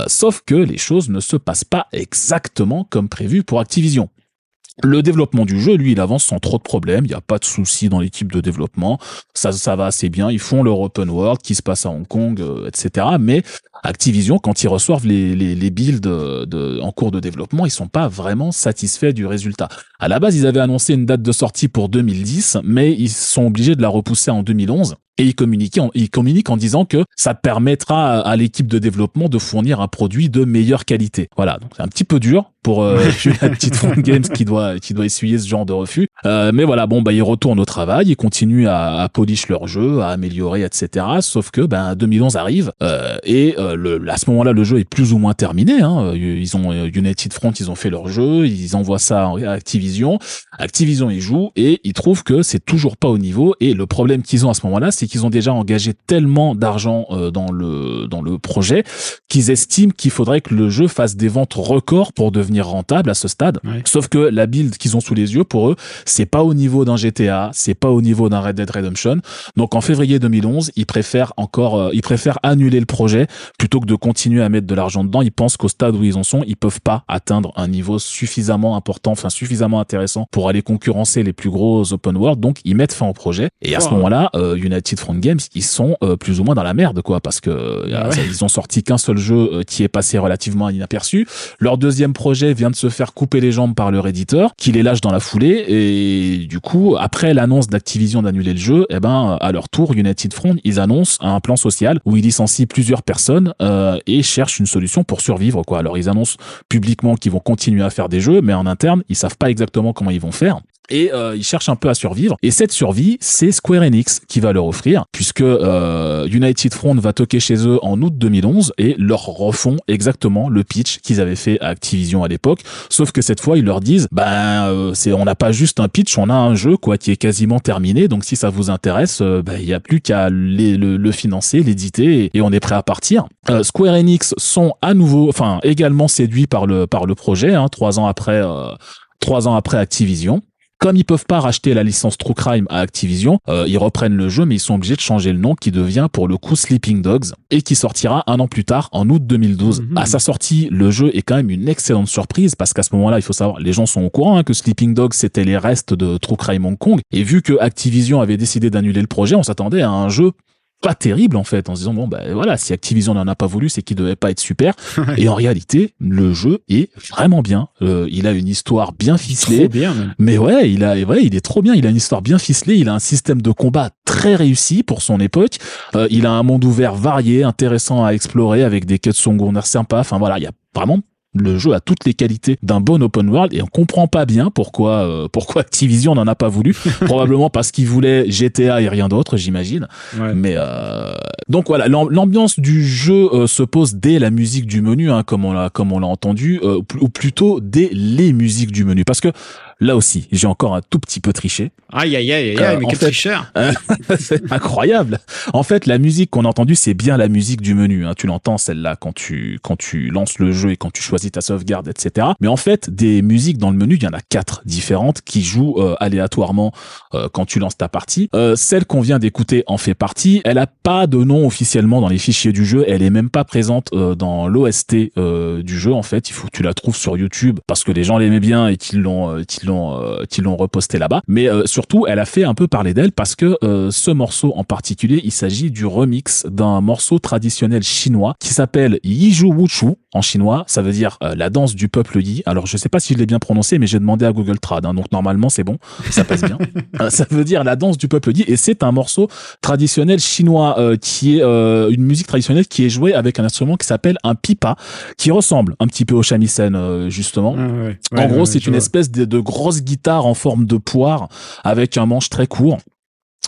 sauf que les choses ne se passent pas exactement comme prévu pour Activision. Le développement du jeu, lui, il avance sans trop de problèmes. Il n'y a pas de soucis dans l'équipe de développement. Ça, ça va assez bien. Ils font leur open world qui se passe à Hong Kong, euh, etc. Mais Activision, quand ils reçoivent les, les, builds en cours de développement, ils sont pas vraiment satisfaits du résultat. À la base, ils avaient annoncé une date de sortie pour 2010, mais ils sont obligés de la repousser en 2011. Et ils communiquent, en, ils communiquent en disant que ça permettra à l'équipe de développement de fournir un produit de meilleure qualité. Voilà, donc c'est un petit peu dur pour euh, la petite Front Games qui doit qui doit essuyer ce genre de refus. Euh, mais voilà, bon bah ils retournent au travail, ils continuent à, à polish leur jeu, à améliorer, etc. Sauf que ben 2011 arrive euh, et euh, le, à ce moment-là le jeu est plus ou moins terminé. Hein. Ils ont euh, United Front, ils ont fait leur jeu, ils envoient ça à Activision. Activision y joue et ils trouvent que c'est toujours pas au niveau. Et le problème qu'ils ont à ce moment-là, c'est qu'ils ont déjà engagé tellement d'argent euh, dans le dans le projet qu'ils estiment qu'il faudrait que le jeu fasse des ventes records pour devenir rentable à ce stade. Sauf que la build qu'ils ont sous les yeux pour eux, c'est pas au niveau d'un GTA, c'est pas au niveau d'un Red Dead Redemption. Donc en février 2011, ils préfèrent encore euh, ils préfèrent annuler le projet plutôt que de continuer à mettre de l'argent dedans. Ils pensent qu'au stade où ils en sont, ils peuvent pas atteindre un niveau suffisamment important, enfin suffisamment intéressant pour aller concurrencer les plus gros open world. Donc ils mettent fin au projet et à ce moment-là, euh, United Front Games, ils sont euh, plus ou moins dans la merde, quoi, parce que euh, ah ils ont sorti qu'un seul jeu euh, qui est passé relativement inaperçu. Leur deuxième projet vient de se faire couper les jambes par leur éditeur, qui les lâche dans la foulée, et du coup, après l'annonce d'Activision d'annuler le jeu, eh ben, à leur tour, United Front, ils annoncent un plan social où ils licencient plusieurs personnes et cherchent une solution pour survivre, quoi. Alors ils annoncent publiquement qu'ils vont continuer à faire des jeux, mais en interne, ils savent pas exactement comment ils vont faire et euh, ils cherchent un peu à survivre. Et cette survie, c'est Square Enix qui va leur offrir, puisque euh, United Front va toquer chez eux en août 2011 et leur refont exactement le pitch qu'ils avaient fait à Activision à l'époque. Sauf que cette fois, ils leur disent, ben, euh, c'est, on n'a pas juste un pitch, on a un jeu quoi qui est quasiment terminé. Donc si ça vous intéresse, euh, ben, il n'y a plus qu'à le, le, financer, l'éditer et, on est prêt à partir. Square Enix sont à nouveau, enfin également séduits par le par le projet. Hein, trois ans après. Trois ans après Activision, comme ils peuvent pas racheter la licence True Crime à Activision, euh, ils reprennent le jeu mais ils sont obligés de changer le nom qui devient pour le coup Sleeping Dogs et qui sortira un an plus tard en août 2012. Mhm. À sa sortie, le jeu est quand même une excellente surprise parce qu'à ce moment-là, il faut savoir, les gens sont au courant hein, que Sleeping Dogs c'était les restes de True Crime Hong Kong et vu que Activision avait décidé d'annuler le projet, on s'attendait à un jeu pas terrible en fait en se disant bon ben voilà si Activision n'en a pas voulu c'est qu'il devait pas être super. Et en réalité le jeu est vraiment bien. Euh, il a une histoire bien ficelée. bien, mais ouais il a ouais, il est trop bien. Il a une histoire bien ficelée. Il a un système de combat très réussi pour son époque. Euh, il a un monde ouvert varié intéressant à explorer avec des quêtes secondaires sympas enfin voilà il y a vraiment le jeu a toutes les qualités d'un bon open world et on comprend pas bien pourquoi euh, pourquoi Activision n'en a pas voulu. Probablement parce qu'il voulait GTA et rien d'autre, j'imagine. Mais euh, donc voilà, l'ambiance du jeu euh, se pose dès la musique du menu, hein, comme on l'a comme on l'a entendu, ou plutôt dès les musiques du menu, parce que Là aussi, j'ai encore un tout petit peu triché. Aïe, aïe, aïe, aïe, euh, mais quel tricheur C'est incroyable En fait, la musique qu'on a entendue, c'est bien la musique du menu. Hein. Tu l'entends, celle-là, quand tu, quand tu lances le jeu et quand tu choisis ta sauvegarde, etc. Mais en fait, des musiques dans le menu, il y en a quatre différentes qui jouent euh, aléatoirement euh, quand tu lances ta partie. celle qu'on vient d'écouter en fait partie. Elle a pas de nom officiellement dans les fichiers du jeu. Elle est même pas présente dans l'OST du jeu, en fait. Il faut que tu la trouves sur YouTube parce que les gens l'aimaient bien et qu'ils l'ont l'ont euh, qui l'ont reposté là-bas. Mais euh, surtout, elle a fait un peu parler d'elle parce que euh, ce morceau en particulier, il s'agit du remix d'un morceau traditionnel chinois qui s'appelle Yiju Wuchu en chinois. Ça veut dire la danse du peuple Yi. Alors je sais pas si je l'ai bien prononcé, mais j'ai demandé à Google Trad. Hein, donc normalement c'est bon, ça passe bien. ça veut dire la danse du peuple Yi et c'est un morceau traditionnel chinois qui est une musique traditionnelle qui est jouée avec un instrument qui s'appelle un pipa, qui ressemble un petit peu au shamisen justement. Ah en gros, c'est une espèce de, de grosse guitare en forme de poire avec un manche très court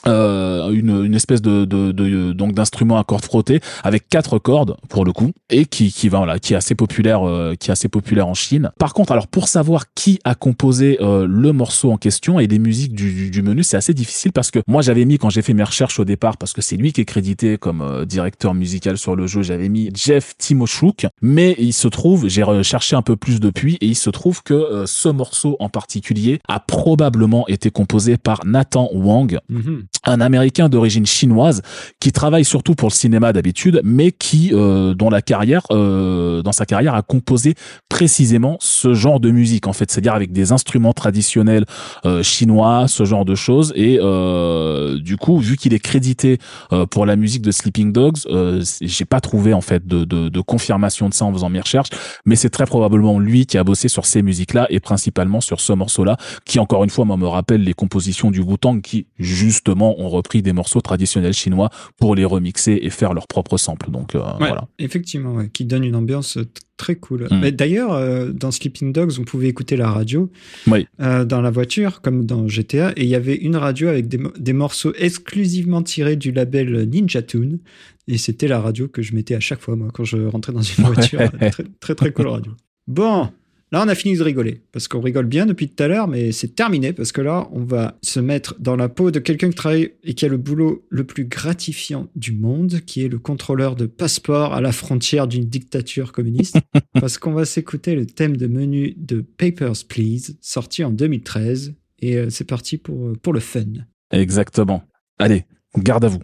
euh, une, une espèce de, de, de donc d'instrument à cordes frottées avec quatre cordes pour le coup et qui qui va voilà qui est assez populaire euh, qui est assez populaire en Chine. Par contre, alors pour savoir qui a composé euh, le morceau en question et les musiques du, du menu, c'est assez difficile parce que moi j'avais mis quand j'ai fait mes recherches au départ parce que c'est lui qui est crédité comme euh, directeur musical sur le jeu, j'avais mis Jeff Timoshuk, mais il se trouve j'ai recherché un peu plus depuis et il se trouve que ce morceau en particulier a probablement été composé par Nathan Wang. Mhm un Américain d'origine chinoise qui travaille surtout pour le cinéma d'habitude, mais qui, euh, dont la carrière, euh, dans sa carrière, a composé précisément ce genre de musique en fait, c'est-à-dire avec des instruments traditionnels euh, chinois, ce genre de choses. Et euh, du coup, vu qu'il est crédité euh, pour la musique de Sleeping Dogs, euh, j'ai pas trouvé en fait de, de, de, confirmation de ça en faisant mes recherches, mais c'est très probablement lui qui a bossé sur ces musiques-là et principalement sur ce morceau-là, qui encore une fois moi me rappelle les compositions du Wu-Tang qui justement ont repris des morceaux traditionnels chinois pour les remixer et faire leur propre sample. Donc euh, ouais, voilà. Effectivement, ouais, qui donne une ambiance très cool. Mm. Mais d'ailleurs, euh, dans Sleeping Dogs, on pouvait écouter la radio oui. euh, dans la voiture, comme dans GTA, et il y avait une radio avec des, des morceaux exclusivement tirés du label Ninja Tune. Et c'était la radio que je mettais à chaque fois, moi, quand je rentrais dans une voiture. très, très, très cool radio. Bon, Là, on a fini de rigoler, parce qu'on rigole bien depuis tout à l'heure, mais c'est terminé, parce que là, on va se mettre dans la peau de quelqu'un qui travaille et qui a le boulot le plus gratifiant du monde, qui est le contrôleur de passeport à la frontière d'une dictature communiste, parce qu'on va s'écouter le thème de menu de Papers, Please, sorti en 2013, et euh, c'est parti pour, pour le fun. Exactement. Allez, garde à vous.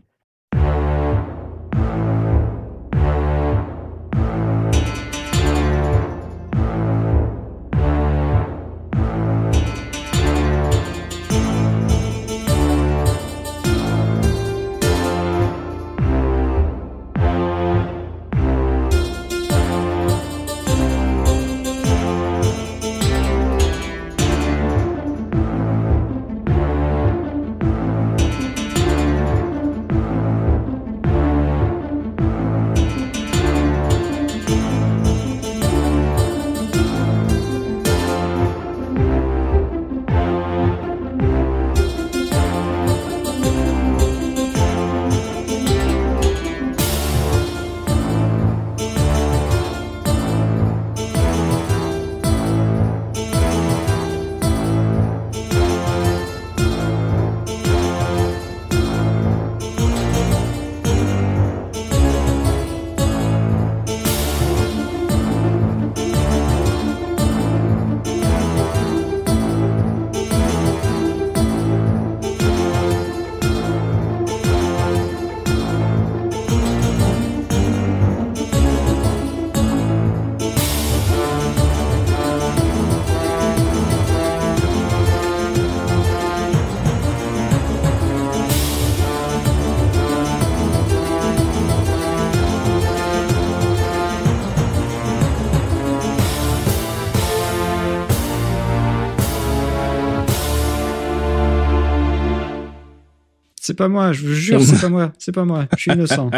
C'est pas moi, je vous jure, c'est pas moi, c'est pas moi, je suis innocent.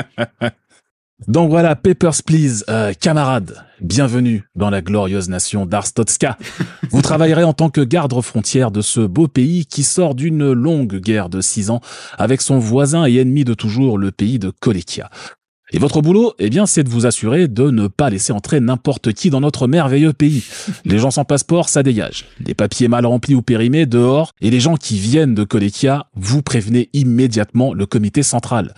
Donc voilà, Papers, Please, euh, camarades, bienvenue dans la glorieuse nation d'Arstotska. Vous travaillerez en tant que garde frontière de ce beau pays qui sort d'une longue guerre de six ans avec son voisin et ennemi de toujours, le pays de Kolekia. Et votre boulot, eh bien, c'est de vous assurer de ne pas laisser entrer n'importe qui dans notre merveilleux pays. Les gens sans passeport, ça dégage. Les papiers mal remplis ou périmés, dehors. Et les gens qui viennent de Kolekia, vous prévenez immédiatement le comité central.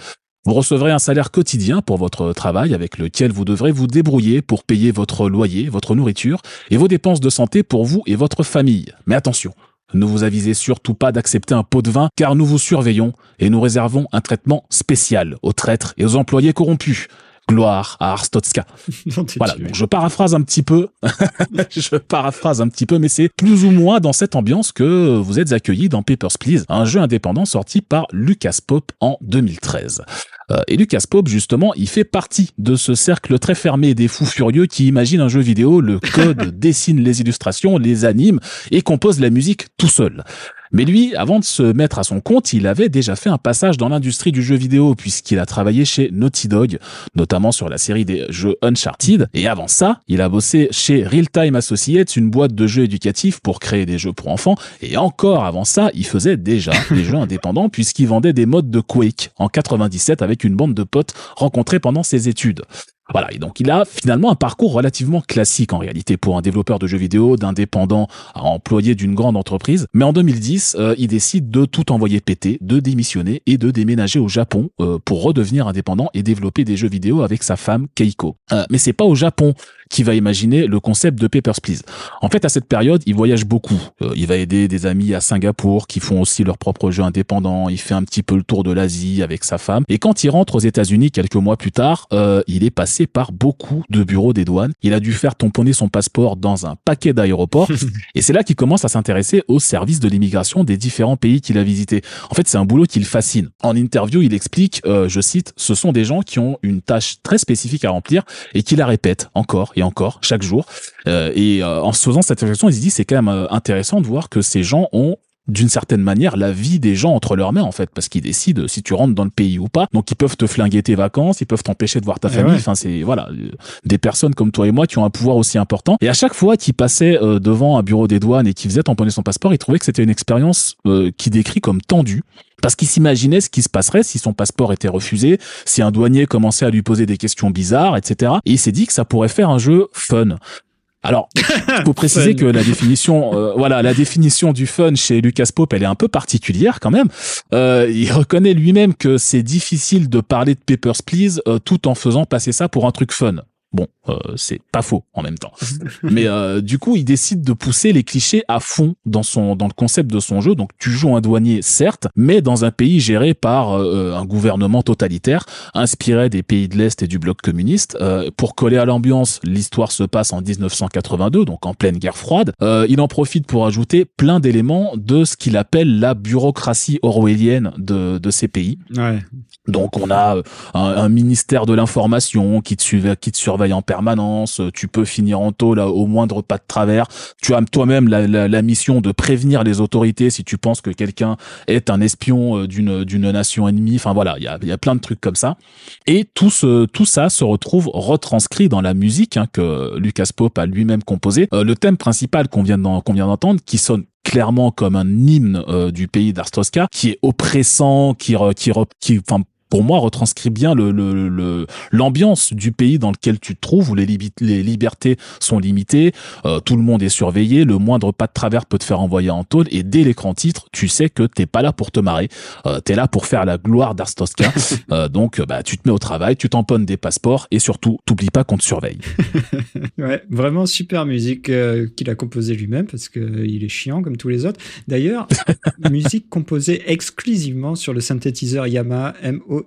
Vous recevrez un salaire quotidien pour votre travail avec lequel vous devrez vous débrouiller pour payer votre loyer, votre nourriture et vos dépenses de santé pour vous et votre famille. Mais attention, ne vous avisez surtout pas d'accepter un pot de vin car nous vous surveillons et nous réservons un traitement spécial aux traîtres et aux employés corrompus. Gloire à Arstotska. voilà, donc je paraphrase un petit peu. je paraphrase un petit peu, mais c'est plus ou moins dans cette ambiance que vous êtes accueillis dans Papers, Please, un jeu indépendant sorti par Lucas Pope en 2013. Euh, et Lucas Pope, justement, il fait partie de ce cercle très fermé des fous furieux qui imaginent un jeu vidéo, le code dessine les illustrations, les anime et compose la musique tout seul. Mais lui, avant de se mettre à son compte, il avait déjà fait un passage dans l'industrie du jeu vidéo puisqu'il a travaillé chez Naughty Dog, notamment sur la série des jeux Uncharted. Et avant ça, il a bossé chez Real Time Associates, une boîte de jeux éducatifs pour créer des jeux pour enfants. Et encore avant ça, il faisait déjà des jeux indépendants puisqu'il vendait des modes de Quake en 97 avec une bande de potes rencontrés pendant ses études. Voilà, et donc il a finalement un parcours relativement classique en réalité pour un développeur de jeux vidéo, d'indépendant à employé d'une grande entreprise. Mais en 2010, euh, il décide de tout envoyer péter, de démissionner et de déménager au Japon euh, pour redevenir indépendant et développer des jeux vidéo avec sa femme Keiko. Euh, mais c'est pas au Japon qui va imaginer le concept de Papers, Please. En fait, à cette période, il voyage beaucoup. Euh, il va aider des amis à Singapour qui font aussi leurs propres jeux indépendants. Il fait un petit peu le tour de l'Asie avec sa femme. Et quand il rentre aux États-Unis quelques mois plus tard, euh, il est passé par beaucoup de bureaux des douanes. Il a dû faire tamponner son passeport dans un paquet d'aéroports. et c'est là qu'il commence à s'intéresser au service de l'immigration des différents pays qu'il a visités. En fait, c'est un boulot qui le fascine. En interview, il explique, euh, je cite, ce sont des gens qui ont une tâche très spécifique à remplir et qui la répètent encore et encore chaque jour. Euh, et euh, en se faisant cette réflexion, il se dit c'est quand même euh, intéressant de voir que ces gens ont d'une certaine manière la vie des gens entre leurs mains en fait parce qu'ils décident si tu rentres dans le pays ou pas donc ils peuvent te flinguer tes vacances ils peuvent t'empêcher de voir ta Eh famille ouais. enfin c'est voilà des personnes comme toi et moi qui ont un pouvoir aussi important et à chaque fois qu'il passait euh, devant un bureau des douanes et qu'il faisait tamponner son passeport il trouvait que c'était une expérience euh, qui décrit comme tendue parce qu'il s'imaginait ce qui se passerait si son passeport était refusé, si un douanier commençait à lui poser des questions bizarres, etc. Et il s'est dit que ça pourrait faire un jeu fun. Alors, il faut préciser que la définition, euh, voilà, la définition du fun chez Lucas Pope, elle est un peu particulière quand même. Euh, il reconnaît lui-même que c'est difficile de parler de Papers, Please euh, tout en faisant passer ça pour un truc fun. Bon, euh, c'est pas faux en même temps. Mais euh, du coup, il décide de pousser les clichés à fond dans son dans le concept de son jeu. Donc, tu joues un douanier, certes, mais dans un pays géré par euh, un gouvernement totalitaire, inspiré des pays de l'Est et du bloc communiste. Euh, pour coller à l'ambiance, l'histoire se passe en 1982, donc en pleine guerre froide. Euh, il en profite pour ajouter plein d'éléments de ce qu'il appelle la bureaucratie orwellienne de, de ces pays. Ouais. Donc on a euh, un, un ministère de l'information qui te, qui te surveille en permanence. Euh, Tu peux finir en taux au moindre pas de travers. Tu as toi-même la, mission de prévenir les autorités si tu penses que quelqu'un est un espion euh, d'une d'une nation ennemie. Enfin voilà, il y a, y a plein de trucs comme ça. Et tout ce tout ça se retrouve retranscrit dans la musique hein, que Lucas Pope a lui-même composé. Euh, le thème principal qu'on vient d'entendre, qui sonne clairement comme un hymne du pays d'Arstoska, qui est oppressant, qui re- qui qui pour moi retranscrit bien le le- le- l'ambiance du pays dans lequel tu te trouves où les, les libertés sont limitées, euh, tout le monde est surveillé, le moindre pas de travers peut te faire envoyer en tôle et dès l'écran titre, tu sais que t'es pas là pour te marrer, euh, t'es là pour faire la gloire d'Arstoska. Euh, donc euh, bah tu te mets au travail, tu tamponnes des passeports et surtout t'oublies pas qu'on te surveille. Ouais, vraiment super musique euh, qu'il a composée lui-même parce que euh, est chiant comme tous les autres. D'ailleurs, musique composée exclusivement sur le synthétiseur Yamaha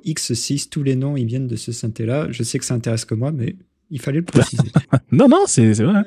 MOX6. Tous les noms, ils viennent de ce synthé-là. Je sais que ça intéresse que moi, mais il fallait le préciser. Non non, c'est vrai.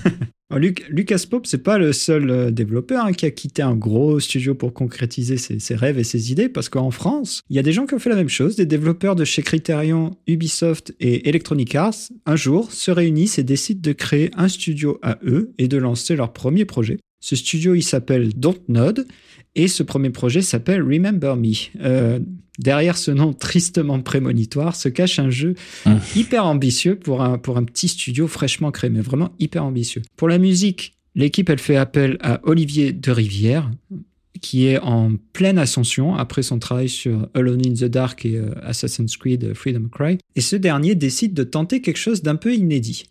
Luc- Lucas Pope, c'est pas le seul euh, développeur hein, qui a quitté un gros studio pour concrétiser ses, ses rêves et ses idées, parce qu'en France, il y a des gens qui ont fait la même chose, des développeurs de chez Criterion, Ubisoft et Electronic Arts, un jour se réunissent et décident de créer un studio à eux et de lancer leur premier projet. Ce studio, il s'appelle Dontnod, et ce premier projet s'appelle Remember Me. Euh, derrière ce nom tristement prémonitoire se cache un jeu Mmh. hyper ambitieux pour un, pour un petit studio fraîchement créé, mais vraiment hyper ambitieux. Pour la musique, l'équipe, elle fait appel à Olivier de Rivière, qui est en pleine ascension après son travail sur Alone in the Dark et euh, Assassin's Creed euh, Freedom Cry. Et ce dernier décide de tenter quelque chose d'un peu inédit.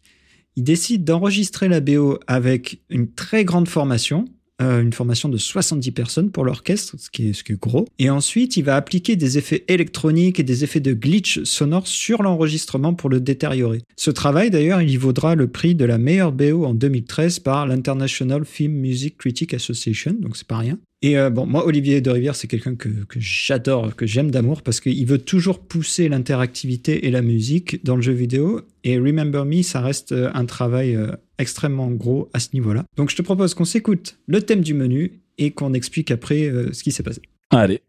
Il décide d'enregistrer la BO avec une très grande formation, euh, une formation de 70 personnes pour l'orchestre, ce qui, est, ce qui est gros. Et ensuite, il va appliquer des effets électroniques et des effets de glitch sonore sur l'enregistrement pour le détériorer. Ce travail, d'ailleurs, il y vaudra le prix de la meilleure BO en 2013 par l'International Film Music Critic Association, donc c'est pas rien. Et euh, bon, moi, Olivier de Rivière, c'est quelqu'un que, j'adore, que j'aime d'amour, parce qu'il veut toujours pousser l'interactivité et la musique dans le jeu vidéo. Et Remember Me, ça reste euh, un travail euh, extrêmement gros à ce niveau-là. Donc je te propose qu'on s'écoute le thème du menu et qu'on explique après ce qui s'est passé. Allez.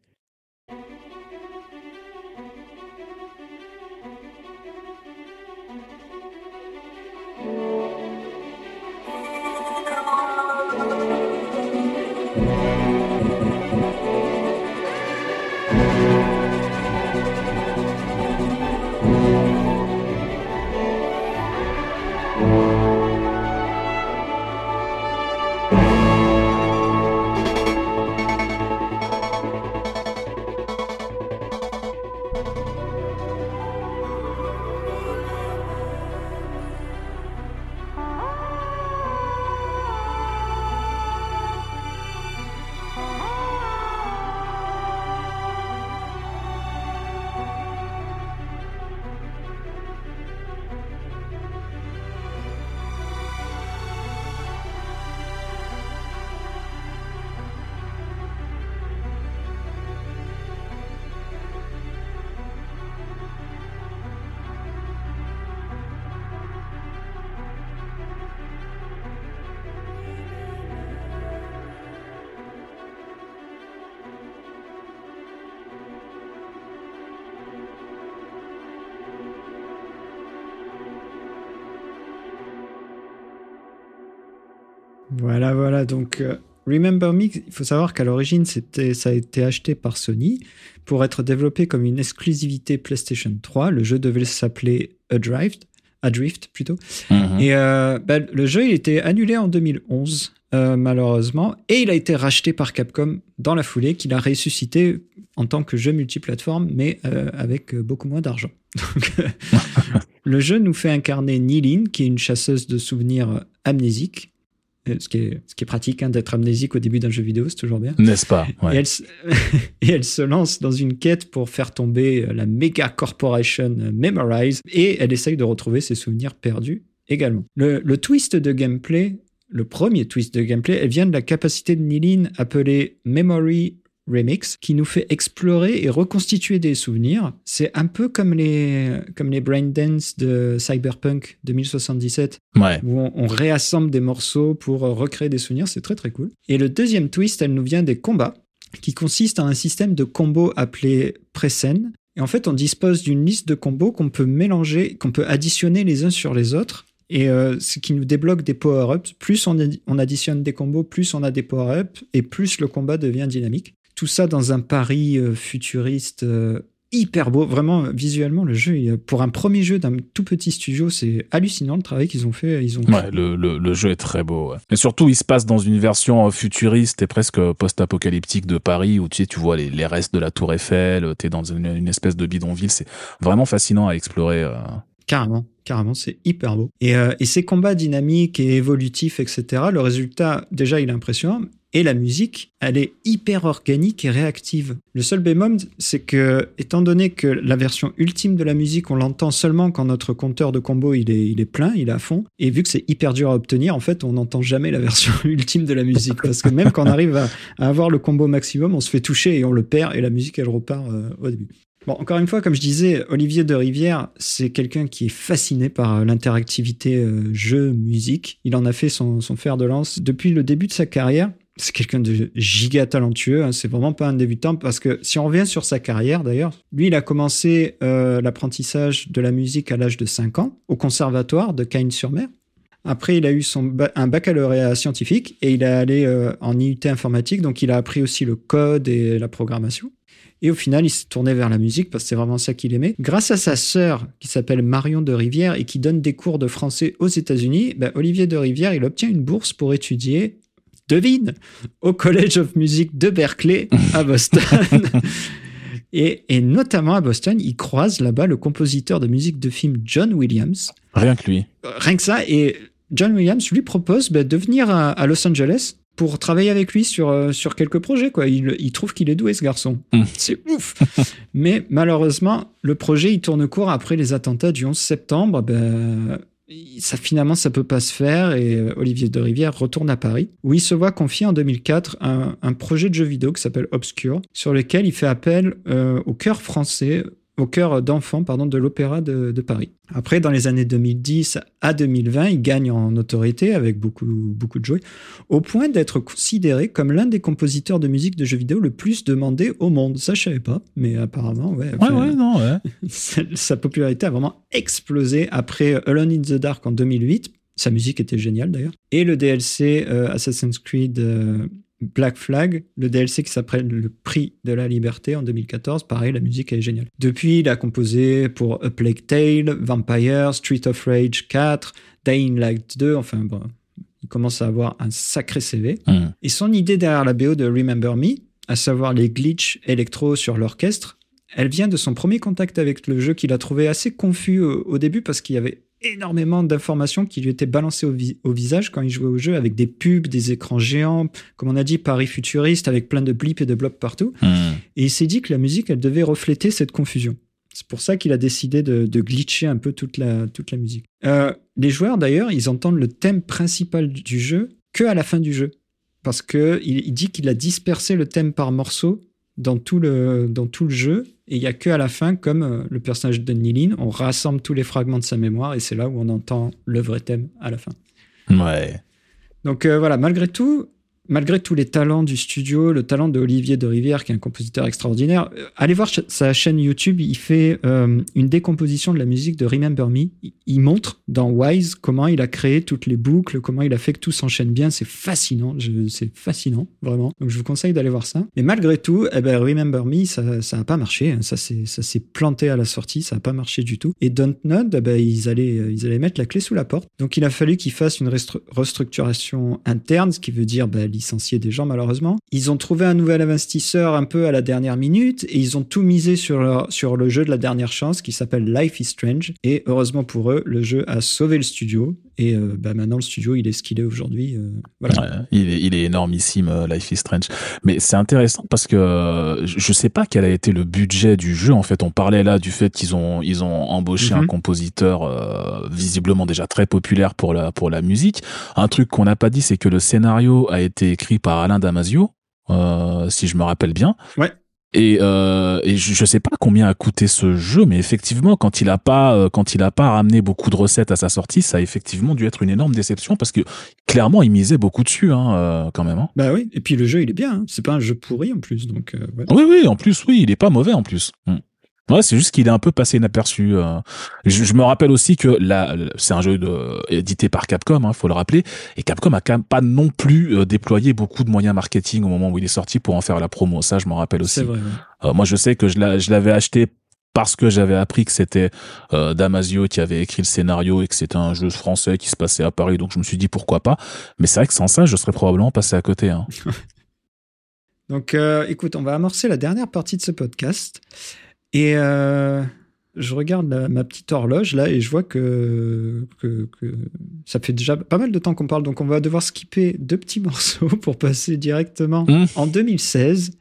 Voilà. Donc, euh, Remember Me, il faut savoir qu'à l'origine, ça a été acheté par Sony pour être développé comme une exclusivité PlayStation 3. Le jeu devait s'appeler Adrift, Adrift plutôt. Mhm. Et euh, bah, le jeu, il était annulé en 2011, euh, malheureusement, et il a été racheté par Capcom dans la foulée, qu'il a ressuscité en tant que jeu multiplateforme, mais euh, avec beaucoup moins d'argent. Le jeu nous fait incarner Nilin, qui est une chasseuse de souvenirs amnésiques. Euh, Ce qui, est, ce qui est pratique hein, d'être amnésique au début d'un jeu vidéo, c'est toujours bien. N'est-ce pas? Et, elle, se- et elle se lance dans une quête pour faire tomber la méga corporation Memorize et elle essaye de retrouver ses souvenirs perdus également. Le, le twist de gameplay, le premier twist de gameplay, elle vient de la capacité de Nilin appelée Memory Remix qui nous fait explorer et reconstituer des souvenirs. C'est un peu comme les, comme les brain dance de Cyberpunk 2077 Ouais. où on, on réassemble des morceaux pour euh, recréer des souvenirs, c'est très très cool. Et le deuxième twist, elle nous vient des combats, qui consiste en un système de combos appelé Presen. Et en fait, on dispose d'une liste de combos qu'on peut mélanger, qu'on peut additionner les uns sur les autres. Et euh, ce qui nous débloque des power-ups. Plus on additionne des combos, plus on a des power-ups, et plus le combat devient dynamique. Tout ça dans un pari euh, futuriste euh, hyper beau. Vraiment, visuellement, le jeu, pour un premier jeu d'un tout petit studio, c'est hallucinant le travail qu'ils ont fait. Ils ont Ouais, le, le, le jeu est très beau. Ouais. Et surtout, il se passe dans une version euh, futuriste et presque post-apocalyptique de Paris où tu sais, tu vois les, les restes de la Tour Eiffel, t'es dans une, une espèce de bidonville. C'est vraiment fascinant à explorer. euh. Carrément, carrément, c'est hyper beau. Et, euh, et ces combats dynamiques et évolutifs, etc., le résultat, déjà, il est impressionnant. Et la musique, elle est hyper organique et réactive. Le seul bémol, c'est que, étant donné que la version ultime de la musique, on l'entend seulement quand notre compteur de combo il est, il est plein, il est à fond. Et vu que c'est hyper dur à obtenir, en fait, on n'entend jamais la version ultime de la musique. Parce que même quand on arrive à, avoir le combo maximum, on se fait toucher et on le perd et la musique, elle repart euh, au début. Bon, encore une fois, comme je disais, Olivier de Rivière, c'est quelqu'un qui est fasciné par euh, l'interactivité euh, jeu-musique. Il en a fait son, son fer de lance depuis le début de sa carrière. C'est quelqu'un de giga talentueux. hein. C'est vraiment pas un débutant parce que si on revient sur sa carrière d'ailleurs, lui, il a commencé euh, l'apprentissage de la musique à l'âge de 5 ans au conservatoire de Cagnes-sur-Mer. Après, il a eu son un baccalauréat scientifique et il est allé euh, en IUT informatique, donc il a appris aussi le code et la programmation. Et au final, il s'est tourné vers la musique parce que c'est vraiment ça qu'il aimait. Grâce à sa sœur, qui s'appelle Marion de Rivière et qui donne des cours de français aux États-Unis, ben, Olivier de Rivière, il obtient une bourse pour étudier, devine, au College of Music de Berkeley à Boston. et, et notamment à Boston, il croise là-bas le compositeur de musique de film John Williams. Rien que lui. Rien que ça. Et John Williams lui propose ben, de venir à, à Los Angeles pour travailler avec lui sur, euh, sur quelques projets. Quoi. Il, il trouve qu'il est doué, ce garçon. Mm. C'est ouf. Mais malheureusement, le projet, il tourne court après les attentats du 11 septembre. Ben, ça, finalement, ça peut pas se faire. Et euh, Olivier de Rivière retourne à Paris, où il se voit confier en 2004 un, projet de jeu vidéo qui s'appelle Obscure, sur lequel il fait appel euh, au cœur français, au cœur d'enfants pardon, de l'Opéra de, de Paris. Après, dans les années 2010 à 2020, il gagne en notoriété avec beaucoup, beaucoup de jouets, au point d'être considéré comme l'un des compositeurs de musique de jeux vidéo le plus demandé au monde. Ça, je savais pas, mais apparemment, ouais. Ouais, ouais, non, ouais. sa, sa popularité a vraiment explosé après Alone in the Dark en 2008. Sa musique était géniale d'ailleurs. Et le DLC euh, Assassin's Creed euh, Black Flag, le DLC qui s'appelle Le Prix de la Liberté en 2014. Pareil, la musique est géniale. Depuis, il a composé pour A Plague Tale, Vampire, Street of Rage 4, Dying Light 2. Enfin, bon, il commence à avoir un sacré CV. Hmm. Et son idée derrière la BO de Remember Me, à savoir les glitches électro sur l'orchestre, elle vient de son premier contact avec le jeu qu'il a trouvé assez confus au, au début parce qu'il y avait énormément d'informations qui lui étaient balancées au, vi- au visage quand il jouait au jeu avec des pubs, des écrans géants, comme on a dit, Paris futuriste avec plein de blips et de blops partout. Hmm. Et il s'est dit que la musique, elle devait refléter cette confusion. C'est pour ça qu'il a décidé de, de glitcher un peu toute la, toute la musique. Euh, les joueurs, d'ailleurs, ils entendent le thème principal du jeu que à la fin du jeu. Parce que il, il dit qu'il a dispersé le thème par morceaux dans tout le, dans tout le jeu. Et il n'y a que à la fin, comme euh, le personnage de Nilin, on rassemble tous les fragments de sa mémoire et c'est là où on entend le vrai thème à la fin. Ouais. Donc euh, voilà, malgré tout, malgré tous les talents du studio, le talent de Olivier de Rivière, qui est un compositeur extraordinaire, euh, allez voir sa chaîne YouTube. Il fait euh, une décomposition de la musique de Remember Me. Il montre dans Wise comment il a créé toutes les boucles, comment il a fait que tout s'enchaîne bien. C'est fascinant. C'est fascinant, vraiment. Donc, je vous conseille d'aller voir ça. Mais malgré tout, eh ben, Remember Me, ça n'a pas marché. Hein. Ça s'est planté à la sortie. Ça n'a pas marché du tout. Et Dontnod, eh ben, ils, allaient, ils allaient mettre la clé sous la porte. Donc, il a fallu qu'ils fassent une restructuration interne, ce qui veut dire ben, licencier des gens malheureusement. Ils ont trouvé un nouvel investisseur un peu à la dernière minute et ils ont tout misé sur, sur le jeu de la dernière chance qui s'appelle Life is Strange. Et heureusement pour eux, le jeu a sauvé le studio. Et euh, bah, maintenant, le studio, il est ce qu'il est aujourd'hui. Euh, voilà. il, est, il est énormissime, euh, Life is Strange. Mais c'est intéressant parce que je sais pas quel a été le budget du jeu. En fait, on parlait là du fait qu'ils ont, ils ont embauché un mhm. compositeur visiblement déjà très populaire pour la, pour la musique. Un truc qu'on n'a pas dit, c'est que le scénario a été écrit par Alain Damasio, euh, si je me rappelle bien. Ouais. Et, euh, et je, sais pas combien a coûté ce jeu, mais effectivement, quand il a pas, euh, quand il a pas ramené beaucoup de recettes à sa sortie, ça a effectivement dû être une énorme déception parce que clairement, il misait beaucoup dessus, hein, euh, quand même. Hein. Bah oui. Et puis le jeu, il est bien. Hein. C'est pas un jeu pourri en plus, donc. Euh, oui, oui. En plus, oui, il est pas mauvais en plus. Mm. Ouais, c'est juste qu'il est un peu passé inaperçu. Euh. Je, me rappelle aussi que là, c'est un jeu de, édité par Capcom, hein, faut le rappeler, et Capcom a quand même pas non plus euh, déployé beaucoup de moyens marketing au moment où il est sorti pour en faire la promo. Ça, je m'en rappelle aussi. Vrai, euh, moi, je sais que je l'avais acheté parce que j'avais appris que c'était Damasio qui avait écrit le scénario et que c'était un jeu français qui se passait à Paris, donc je me suis dit pourquoi pas? Mais c'est vrai que sans ça, je serais probablement passé à côté. Hein. donc, écoute, on va amorcer la dernière partie de ce podcast. Et euh, je regarde ma petite horloge là et je vois que, que, ça fait déjà pas mal de temps qu'on parle, donc on va devoir skipper deux petits morceaux pour passer directement mmh. en 2016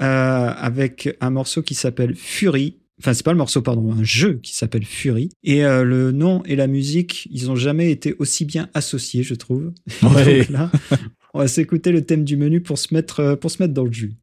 euh, avec un morceau qui s'appelle Fury. Enfin, c'est pas le morceau, pardon, un jeu qui s'appelle Fury. Et euh, le nom et la musique, ils ont jamais été aussi bien associés, je trouve. Ouais. là, on va s'écouter le thème du menu pour se mettre, pour se mettre dans le jus.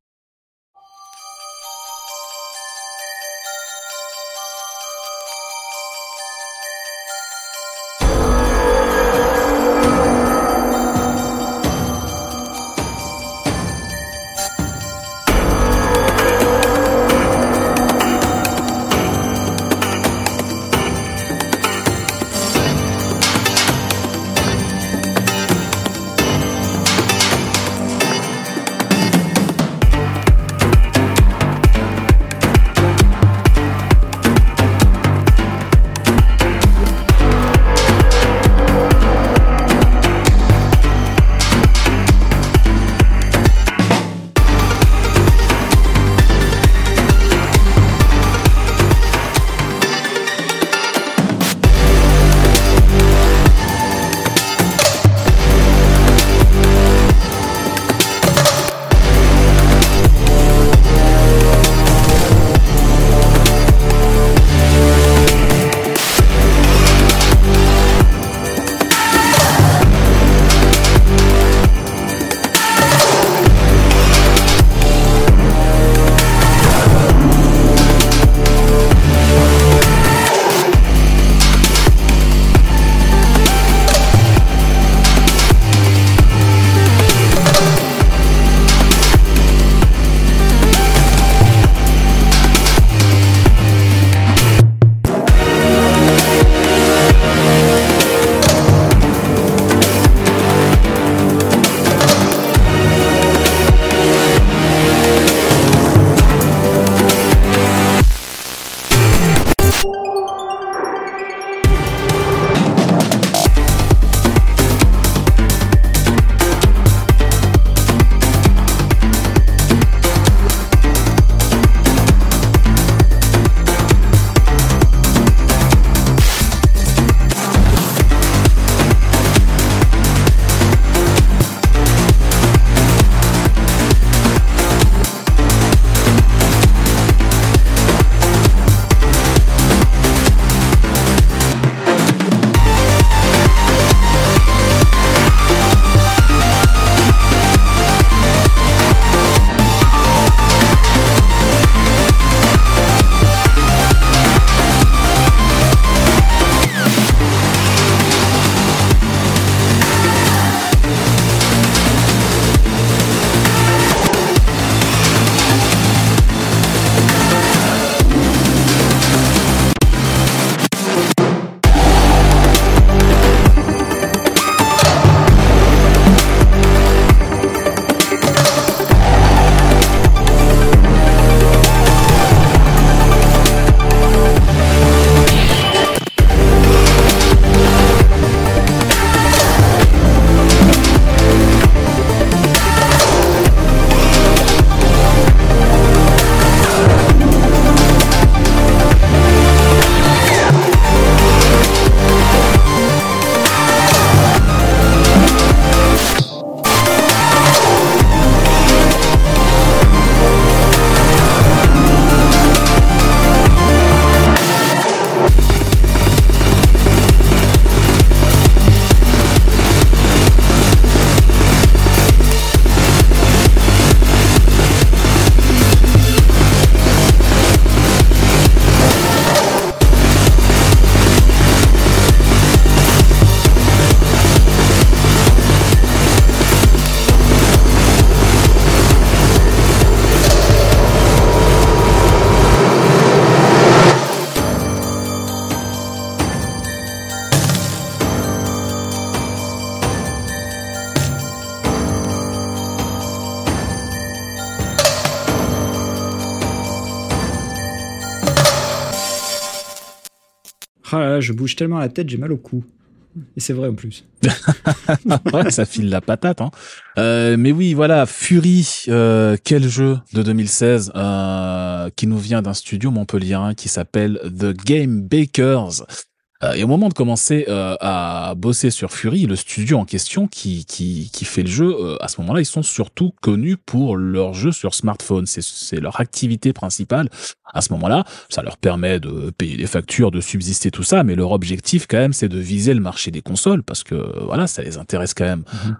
Fois, je bouge tellement la tête, j'ai mal au cou. Et c'est vrai en plus. ouais, ça file la patate. Hein. Euh, mais oui, voilà, Fury, euh, quel jeu de 2016 euh, qui nous vient d'un studio montpelliérain qui s'appelle The Game Bakers. Euh, et au moment de commencer euh, à bosser sur Fury, le studio en question qui, qui, qui fait le jeu, euh, à ce moment-là, ils sont surtout connus pour leur jeu sur smartphone. C'est leur activité principale. À ce moment-là, ça leur permet de payer les factures, de subsister tout ça, mais leur objectif quand même, c'est de viser le marché des consoles parce que voilà, ça les intéresse quand même, mhm.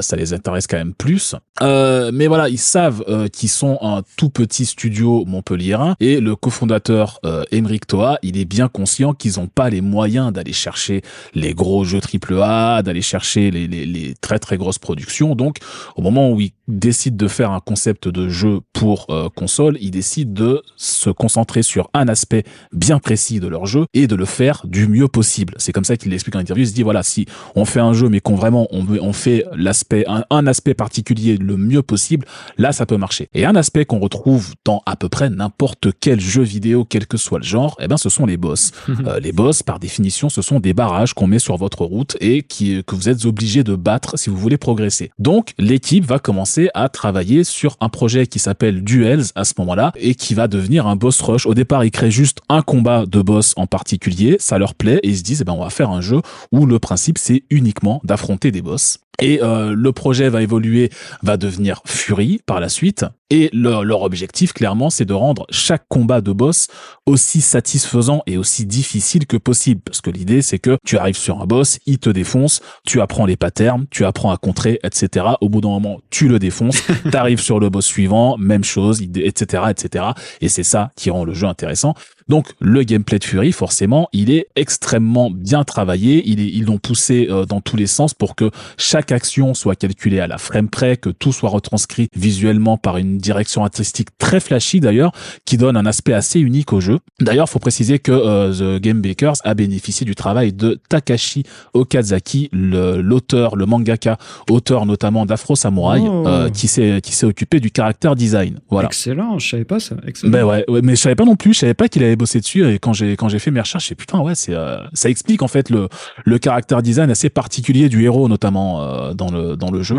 ça les intéresse quand même plus. mais voilà, ils savent qu'ils sont un tout petit studio montpelliérain et le cofondateur Emeric Toa, il est bien conscient qu'ils n'ont pas les moyens moyen d'aller chercher les gros jeux AAA, d'aller chercher les, les, les, très très grosses productions. Donc, au moment où ils décident de faire un concept de jeu pour euh, console, ils décident de se concentrer sur un aspect bien précis de leur jeu et de le faire du mieux possible. C'est comme ça qu'il l'explique en interview. Il se dit voilà, si on fait un jeu mais qu'on vraiment on, on fait l'aspect un, un, aspect particulier le mieux possible, là ça peut marcher. Et un aspect qu'on retrouve dans à peu près n'importe quel jeu vidéo, quel que soit le genre, eh ben ce sont les boss. euh, les boss par définition, ce sont des barrages qu'on met sur votre route et qui, que vous êtes obligé de battre si vous voulez progresser. Donc, l'équipe va commencer à travailler sur un projet qui s'appelle Duels à ce moment-là et qui va devenir un boss rush. Au départ, ils créent juste un combat de boss en particulier, ça leur plaît et ils se disent, eh ben, on va faire un jeu où le principe, c'est uniquement d'affronter des boss. Et euh, le projet va évoluer, va devenir Fury par la suite. Et leur, leur objectif, clairement, c'est de rendre chaque combat de boss aussi satisfaisant et aussi difficile que possible. Parce que l'idée, c'est que tu arrives sur un boss, il te défonce, tu apprends les patterns, tu apprends à contrer, etc. Au bout d'un moment, tu le défonces, t'arrives sur le boss suivant, même chose, etc., etc. Et c'est ça qui rend le jeu intéressant. Donc le gameplay de Fury, forcément, il est extrêmement bien travaillé. Il est, ils l'ont poussé euh, dans tous les sens pour que chaque action soit calculée à la frame près, que tout soit retranscrit visuellement par une direction artistique très flashy d'ailleurs, qui donne un aspect assez unique au jeu. D'ailleurs, faut préciser que euh, The Game Bakers a bénéficié du travail de Takashi Okazaki, l'auteur, le, mangaka, auteur notamment d'Afro Samurai, oh. euh, qui s'est qui s'est occupé du caractère design. Voilà. Excellent, je savais pas ça. Excellent. Ben ouais, ouais mais je savais pas non plus, je savais pas qu'il avait dessus et quand j'ai quand j'ai fait mes recherches, j'ai putain ouais, c'est euh, ça explique en fait le le caractère design assez particulier du héros notamment euh, dans le dans le jeu.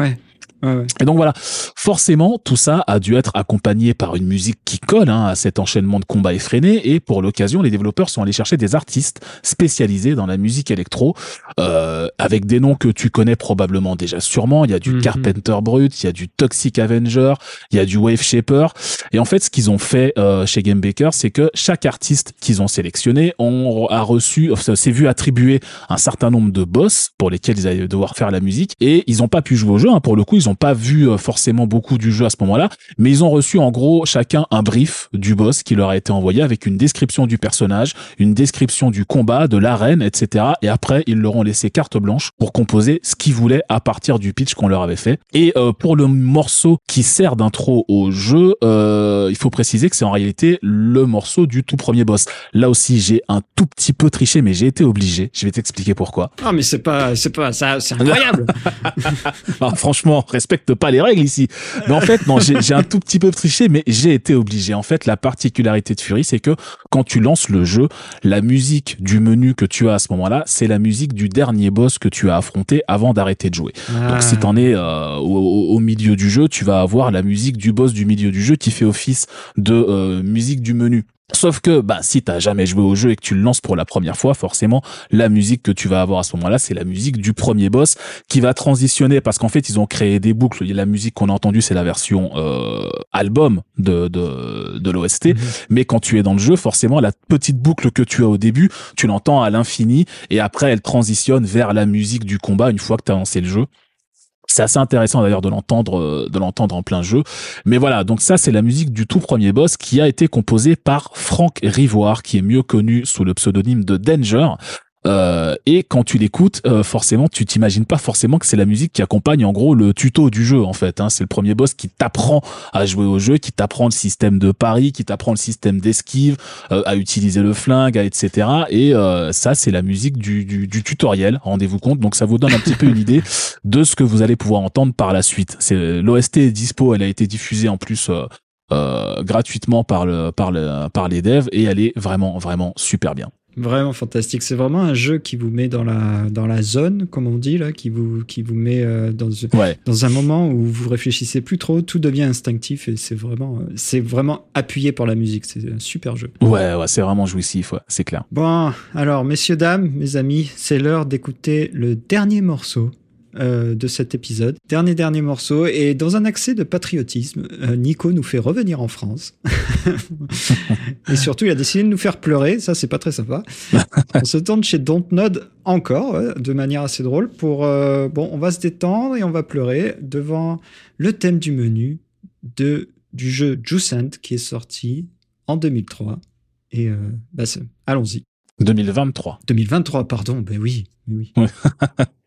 Et donc voilà, forcément, tout ça a dû être accompagné par une musique qui colle hein, à cet enchaînement de combats effrénés. Et pour l'occasion, les développeurs sont allés chercher des artistes spécialisés dans la musique électro, euh, avec des noms que tu connais probablement déjà sûrement. Il y a du mhm. Carpenter Brut, il y a du Toxic Avenger, il y a du Wave Shaper. Et en fait, ce qu'ils ont fait euh, chez Game Baker, c'est que chaque artiste qu'ils ont sélectionné ont, a reçu, s'est vu attribuer un certain nombre de boss pour lesquels ils allaient devoir faire la musique. Et ils n'ont pas pu jouer au jeu. Hein, pour le coup, ils ont pas vu euh, forcément beaucoup du jeu à ce moment-là, mais ils ont reçu en gros chacun un brief du boss qui leur a été envoyé avec une description du personnage, une description du combat, de l'arène, etc. Et après, ils leur ont laissé carte blanche pour composer ce qu'ils voulaient à partir du pitch qu'on leur avait fait. Et euh, pour le morceau qui sert d'intro au jeu, euh, il faut préciser que c'est en réalité le morceau du tout premier boss. Là aussi, j'ai un tout petit peu triché, mais j'ai été obligé. Je vais t'expliquer pourquoi. Ah, mais c'est pas, c'est pas, ça, c'est incroyable. ah, franchement, respecte pas les règles ici. Mais en fait, non, j'ai un tout petit peu triché, mais j'ai été obligé. En fait, la particularité de Fury, c'est que quand tu lances le jeu, la musique du menu que tu as à ce moment-là, c'est la musique du dernier boss que tu as affronté avant d'arrêter de jouer. Donc, si ah. t'en es euh, au, milieu du jeu, tu vas avoir la musique du boss du milieu du jeu qui fait office de euh, musique du menu. Sauf que bah, si t'as jamais joué au jeu et que tu le lances pour la première fois, forcément, la musique que tu vas avoir à ce moment-là, c'est la musique du premier boss qui va transitionner parce qu'en fait, ils ont créé des boucles. La musique qu'on a entendue, c'est la version euh, album de, de, de l'OST. Mhm. Mais quand tu es dans le jeu, forcément, la petite boucle que tu as au début, tu l'entends à l'infini et après, elle transitionne vers la musique du combat une fois que tu as lancé le jeu. C'est assez intéressant d'ailleurs de l'entendre, euh, de l'entendre en plein jeu. Mais voilà, donc ça c'est la musique du tout premier boss qui a été composée par Franck Rivoire, qui est mieux connu sous le pseudonyme de Danger. Euh, et quand tu l'écoutes, euh, forcément, tu t'imagines pas forcément que c'est la musique qui accompagne en gros le tuto du jeu en fait. Hein. C'est le premier boss qui t'apprend à jouer au jeu, qui t'apprend le système de pari, qui t'apprend le système d'esquive, euh, à utiliser le flingue, etc. Et ça, c'est la musique du, tutoriel. Rendez-vous compte. Donc ça vous donne un petit peu une idée de ce que vous allez pouvoir entendre par la suite. C'est l'OST est dispo, elle a été diffusée en plus gratuitement par le par le par les devs et elle est vraiment vraiment super bien. Vraiment fantastique. C'est vraiment un jeu qui vous met dans la, dans la zone, comme on dit, là, qui vous, qui vous met euh, dans, Ouais. dans un moment où vous réfléchissez plus trop, tout devient instinctif et c'est vraiment, c'est vraiment appuyé par la musique. C'est un super jeu. Ouais, ouais, c'est vraiment jouissif, ouais, c'est clair. Bon, alors, messieurs, dames, mes amis, c'est l'heure d'écouter le dernier morceau euh, de cet épisode. Dernier, dernier morceau. Et dans un accès de patriotisme, euh, Nico nous fait revenir en France. et surtout, il a décidé de nous faire pleurer. Ça, c'est pas très sympa. on se tourne chez Dontnod encore, ouais, de manière assez drôle. Pour, euh, bon, on va se détendre et on va pleurer devant le thème du menu de, du jeu Juicent qui est sorti en 2003. Et euh, bah, allons-y. 2023. 2023, pardon, ben oui, oui,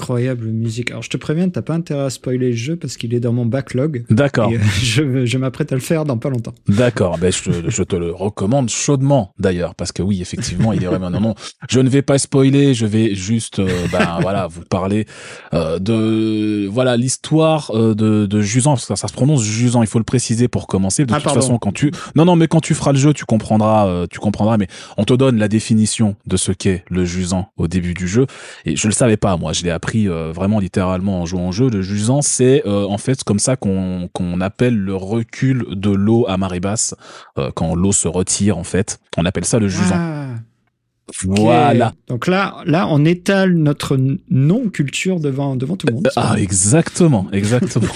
incroyable musique. Alors je te préviens, t'as pas intérêt à spoiler le jeu parce qu'il est dans mon backlog. D'accord. Euh, je, je m'apprête à le faire dans pas longtemps. D'accord, ben je, je te le recommande chaudement d'ailleurs parce que oui, effectivement, il est vraiment non non. Je ne vais pas spoiler, je vais juste euh, ben voilà vous parler euh, de voilà l'histoire euh, de de parce que ça, se prononce Jusant, il faut le préciser pour commencer. De Ah, toute pardon. façon, quand tu non non mais quand tu feras le jeu, tu comprendras euh, tu comprendras. Mais on te donne la définition de ce qu'est le Jusant au début du jeu et je le savais pas moi, je l'ai appris euh, vraiment littéralement en jouant au jeu. Le Jusant, c'est euh, en fait comme ça qu'on qu'on appelle le recul de l'eau à marée basse euh, quand l'eau se retire en fait. On appelle ça le jusant. Ah, Voilà. Donc là, là, on étale notre non-culture devant, devant tout le monde. Ah exactement, exactement.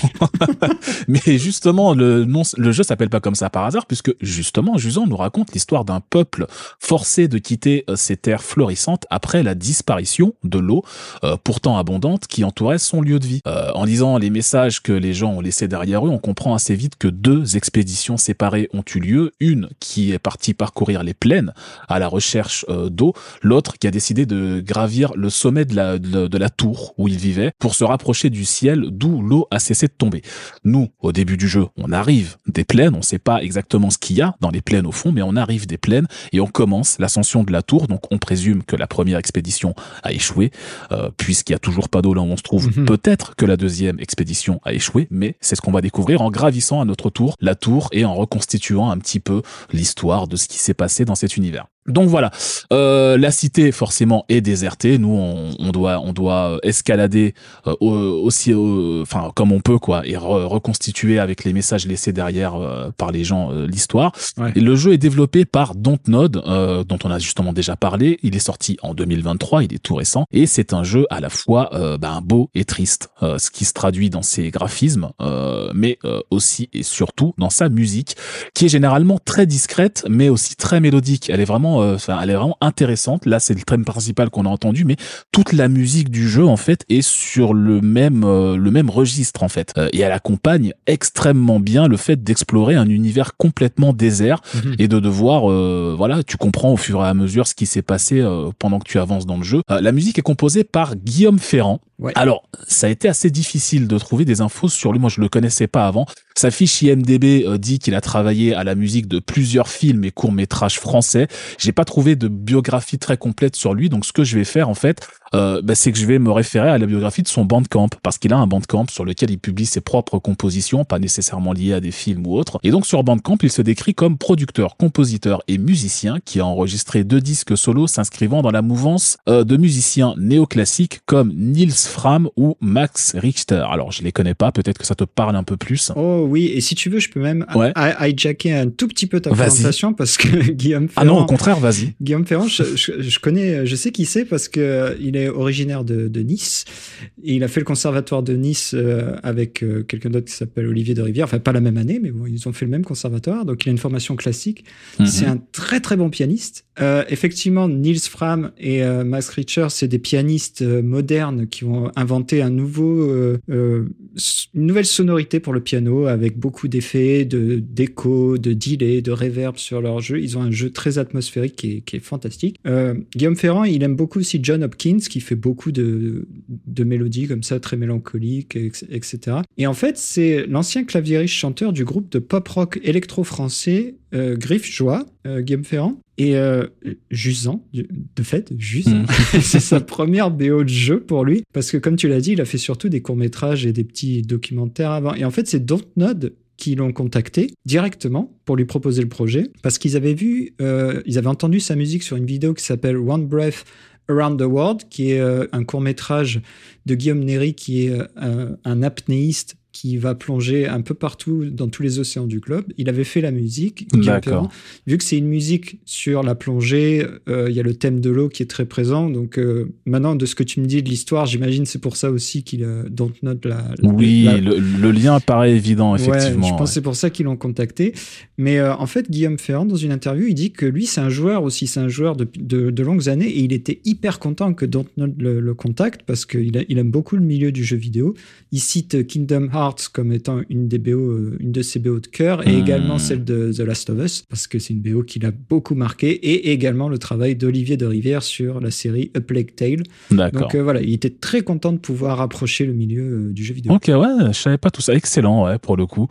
Mais justement, le nom, le jeu s'appelle pas comme ça par hasard, puisque justement, Jusant nous raconte l'histoire d'un peuple forcé de quitter euh, ces terres florissantes après la disparition de l'eau, euh, pourtant abondante, qui entourait son lieu de vie. Euh, en lisant les messages que les gens ont laissés derrière eux, on comprend assez vite que deux expéditions séparées ont eu lieu. Une qui est partie parcourir les plaines à la recherche euh, d'eau, l'autre qui a décidé de gravir le sommet de la, de, de la tour où il vivait pour se rapprocher du ciel d'où l'eau a cessé de tomber. Nous, au début du jeu, on arrive des plaines, on sait pas exactement ce qu'il y a dans les plaines au fond, mais on arrive des plaines et on commence l'ascension de la tour, donc on présume que la première expédition a échoué, euh, puisqu'il y a toujours pas d'eau là où on se trouve. Mhm. Peut-être que la deuxième expédition a échoué, mais c'est ce qu'on va découvrir en gravissant à notre tour la tour et en reconstituant un petit peu l'histoire de ce qui s'est passé dans cet univers. Donc voilà, euh, la cité forcément est désertée. Nous, on, on doit, on doit escalader euh, au- aussi, euh, enfin comme on peut quoi, et re- reconstituer avec les messages laissés derrière euh, par les gens euh, l'histoire. Ouais. Et le jeu est développé par Dontnod, euh, dont on a justement déjà parlé. Il est sorti en 2023, il est tout récent, et c'est un jeu à la fois euh, ben, beau et triste, euh, ce qui se traduit dans ses graphismes, euh, mais euh, aussi et surtout dans sa musique, qui est généralement très discrète, mais aussi très mélodique. Elle est vraiment, euh, enfin, elle est vraiment intéressante. Là, c'est le thème principal qu'on a entendu, mais toute la musique du jeu en fait est sur le même euh, le même registre en fait, Euh, et elle accompagne extrêmement bien le fait d'explorer un univers complètement désert Mhm. et de devoir euh, voilà tu comprends au fur et à mesure ce qui s'est passé euh, pendant que tu avances dans le jeu Euh, la musique est composée par Guillaume Ferrand Alors ça a été assez difficile de trouver des infos sur lui. Moi je le connaissais pas avant. Sa fiche IMDb euh, dit qu'il a travaillé à la musique de plusieurs films et courts métrages français. J'ai pas trouvé de biographie très complète sur lui. Donc ce que je vais faire en fait euh, bah, c'est que je vais me référer à la biographie de son bandcamp parce qu'il a un bandcamp sur lequel il publie ses propres compositions, pas nécessairement liées à des films ou autres. Et donc sur Bandcamp, il se décrit comme producteur, compositeur et musicien qui a enregistré deux disques solos s'inscrivant dans la mouvance euh, de musiciens néoclassiques comme Niels Fram ou Max Richter. Alors je les connais pas, peut-être que ça te parle un peu plus. Oh oui, et si tu veux, je peux même Ouais. hi- hijacker un tout petit peu ta présentation parce que Guillaume Ah non, Ferrand, au contraire, vas-y. Guillaume Ferrand, je, je- je connais, je sais qui c'est parce que euh, il est originaire de, de Nice et il a fait le conservatoire de Nice euh, avec euh, quelqu'un d'autre qui s'appelle Olivier de Rivière. Enfin, pas la même année, mais bon, ils ont fait le même conservatoire. Donc, il a une formation classique. Mhm. C'est un très très bon pianiste. Euh, effectivement, Niels Fram et euh, Max Richter, c'est des pianistes euh, modernes qui ont inventé un nouveau, une nouvelle sonorité pour le piano avec beaucoup d'effets, de d'écho, de delay, de reverb sur leur jeu. Ils ont un jeu très atmosphérique qui est, qui est fantastique. Guillaume Ferrand, il aime beaucoup aussi John Hopkins qui fait beaucoup de, de mélodies comme ça, très mélancoliques, etc. Et en fait, c'est l'ancien claviériste chanteur du groupe de pop rock électro-français euh, Griffe Joie, euh, Guillaume Ferrand. Et euh, Jusant, de fait, Jusant, Mm. c'est sa première BO de jeu pour lui. Parce que comme tu l'as dit, il a fait surtout des courts-métrages et des petits documentaires avant. Et en fait, c'est Dontnod qui l'ont contacté directement pour lui proposer le projet. Parce qu'ils avaient vu, euh, ils avaient entendu sa musique sur une vidéo qui s'appelle One Breath Around the World, qui est euh, un court-métrage de Guillaume Néry, qui est euh, un apnéiste qui va plonger un peu partout dans tous les océans du globe. Il avait fait la musique. D'accord. Vu que c'est une musique sur la plongée, euh, il y a le thème de l'eau qui est très présent. Donc euh, maintenant, de ce que tu me dis de l'histoire, j'imagine c'est pour ça aussi qu'il a Dontnod la, la- Oui, la- le, le lien paraît évident, effectivement. Ouais, je pense que ouais. c'est pour ça qu'ils l'ont contacté. Mais euh, en fait, Guillaume Ferrand, dans une interview, il dit que lui, c'est un joueur aussi, c'est un joueur de, de, de longues années et il était hyper content que Dontnod le, le contacte parce qu'il a- il aime beaucoup le milieu du jeu vidéo. Il cite Kingdom Hearts Hearts comme étant une des BO, euh, une de ses BO de cœur, et Hmm. également celle de The Last of Us, parce que c'est une BO qui l'a beaucoup marqué, et également le travail d'Olivier de Rivière sur la série A Plague Tale. Donc euh, voilà, il était très content de pouvoir approcher le milieu euh, du jeu vidéo. Ok, ouais, je savais pas tout ça. Excellent, ouais, pour le coup.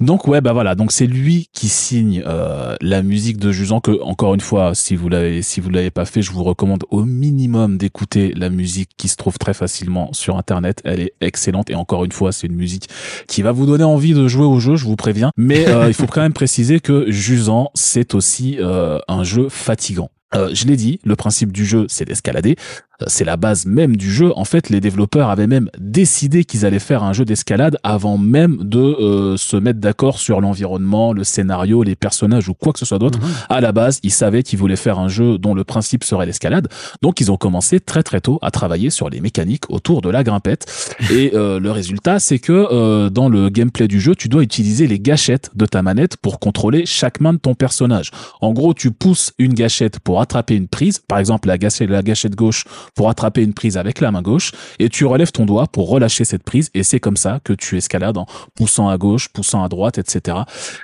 Donc ouais, bah voilà, donc c'est lui qui signe euh, la musique de Jusant. Que encore une fois, si vous l'avez, si vous l'avez pas fait, je vous recommande au minimum d'écouter la musique qui se trouve très facilement sur Internet. Elle est excellente et encore une fois, c'est une musique qui va vous donner envie de jouer au jeu, je vous préviens. Mais euh, il faut quand même préciser que Jusant, c'est aussi euh, un jeu fatigant. Euh, je l'ai dit, le principe du jeu, c'est d'escalader. Euh, C'est la base même du jeu. En fait, les développeurs avaient même décidé qu'ils allaient faire un jeu d'escalade avant même de euh, se mettre d'accord sur l'environnement, le scénario, les personnages ou quoi que ce soit d'autre. Mhm. À la base, ils savaient qu'ils voulaient faire un jeu dont le principe serait l'escalade. Donc, ils ont commencé très très tôt à travailler sur les mécaniques autour de la grimpette. Et euh, le résultat, c'est que euh, dans le gameplay du jeu, tu dois utiliser les gâchettes de ta manette pour contrôler chaque main de ton personnage. En gros, tu pousses une gâchette pour attraper une prise, par exemple la gâchette, la gâchette gauche pour attraper une prise avec la main gauche, et tu relèves ton doigt pour relâcher cette prise, et c'est comme ça que tu escalades en poussant à gauche, poussant à droite, etc.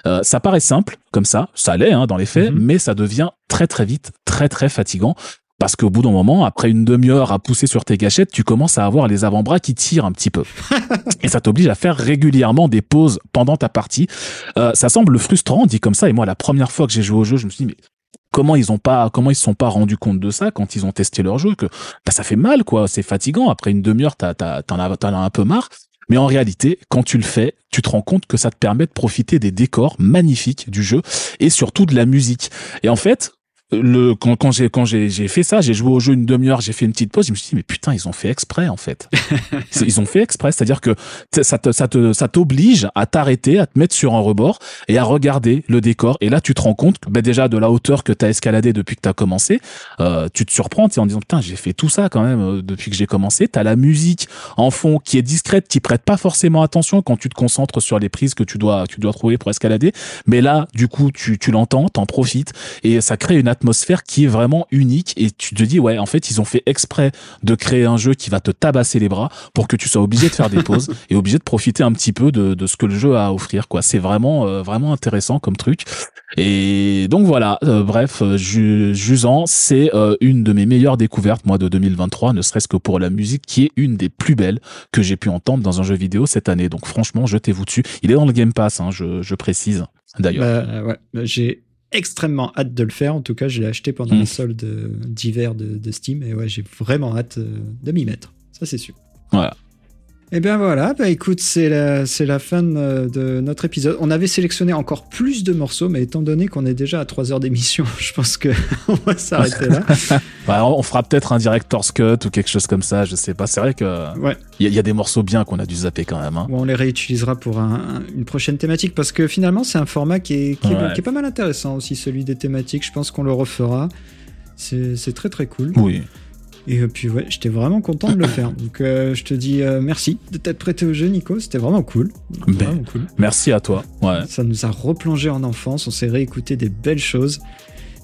Euh, ça paraît simple comme ça, ça l'est hein, dans les faits, Mhm. mais ça devient très très vite très très fatigant. Parce qu'au bout d'un moment, après une demi-heure à pousser sur tes gâchettes, tu commences à avoir les avant-bras qui tirent un petit peu. et ça t'oblige à faire régulièrement des pauses pendant ta partie. Euh, ça semble frustrant, dit comme ça. Et moi, la première fois que j'ai joué au jeu, je me suis dit, mais comment ils ont pas, comment ils se sont pas rendus compte de ça quand ils ont testé leur jeu, que bah, ça fait mal, quoi. C'est fatigant. Après une demi-heure, t'as, t'en as, t'en as un peu marre. Mais en réalité, quand tu le fais, tu te rends compte que ça te permet de profiter des décors magnifiques du jeu et surtout de la musique. Et en fait, le quand, quand j'ai quand j'ai j'ai fait ça, j'ai joué au jeu une demi-heure, j'ai fait une petite pause, je me suis dit mais putain, ils ont fait exprès en fait. Ils ont fait exprès, c'est-à-dire que ça te ça te ça t'oblige à t'arrêter, à te mettre sur un rebord et à regarder le décor. Et là tu te rends compte que bah, déjà de la hauteur que tu as escaladé depuis que tu as commencé, euh, tu te surprends en disant putain, j'ai fait tout ça quand même euh, depuis que j'ai commencé, tu as la musique en fond qui est discrète, qui prête pas forcément attention quand tu te concentres sur les prises que tu dois tu dois trouver pour escalader, mais là du coup tu tu l'entends, t'en profites et ça crée une atmosphère qui est vraiment unique et tu te dis ouais en fait ils ont fait exprès de créer un jeu qui va te tabasser les bras pour que tu sois obligé de faire des pauses et obligé de profiter un petit peu de, de ce que le jeu a à offrir quoi. C'est vraiment euh, vraiment intéressant comme truc. Et donc voilà euh, bref euh, Ju- Jusant c'est euh, une de mes meilleures découvertes moi de 2023 ne serait-ce que pour la musique qui est une des plus belles que j'ai pu entendre dans un jeu vidéo cette année. Donc franchement jetez-vous dessus. Il est dans le Game Pass hein, je, je précise d'ailleurs. Bah, ouais, Bah, j'ai extrêmement hâte de le faire. En tout cas, je l'ai acheté pendant Mm. les soldes d'hiver de, de Steam et ouais, j'ai vraiment hâte euh, de m'y mettre. Ça, c'est sûr. Voilà. Et bien voilà, bah écoute, c'est la, c'est la fin de, de notre épisode. On avait sélectionné encore plus de morceaux, mais étant donné qu'on est déjà à 3 heures d'émission, je pense que on va s'arrêter là. Bah, on fera peut-être un director's cut ou quelque chose comme ça, je sais pas. C'est vrai que Ouais. il y, a- il y a des morceaux bien qu'on a dû zapper quand même. Hein. On les réutilisera pour un- un- une prochaine thématique parce que finalement c'est un format qui est, qui, est, Ouais. qui est pas mal intéressant aussi, celui des thématiques. Je pense qu'on le refera. C'est c'est très très cool. Oui. Et euh, puis ouais, j'étais vraiment content de le faire. Donc euh, je te dis euh, merci de t'être prêté au jeu, Nico. C'était vraiment cool. Ben. Vraiment cool. Merci à toi. Ouais. Ça nous a replongé en enfance. On s'est réécouté des belles choses.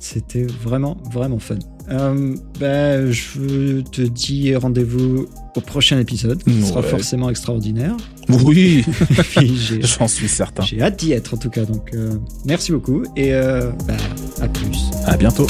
C'était vraiment vraiment fun. Euh, ben, je te dis rendez-vous au prochain épisode. Ce sera forcément extraordinaire. Oui, j'en suis certain. j'ai hâte d'y être en tout cas. Donc euh, merci beaucoup et euh, bah, à plus. À bientôt.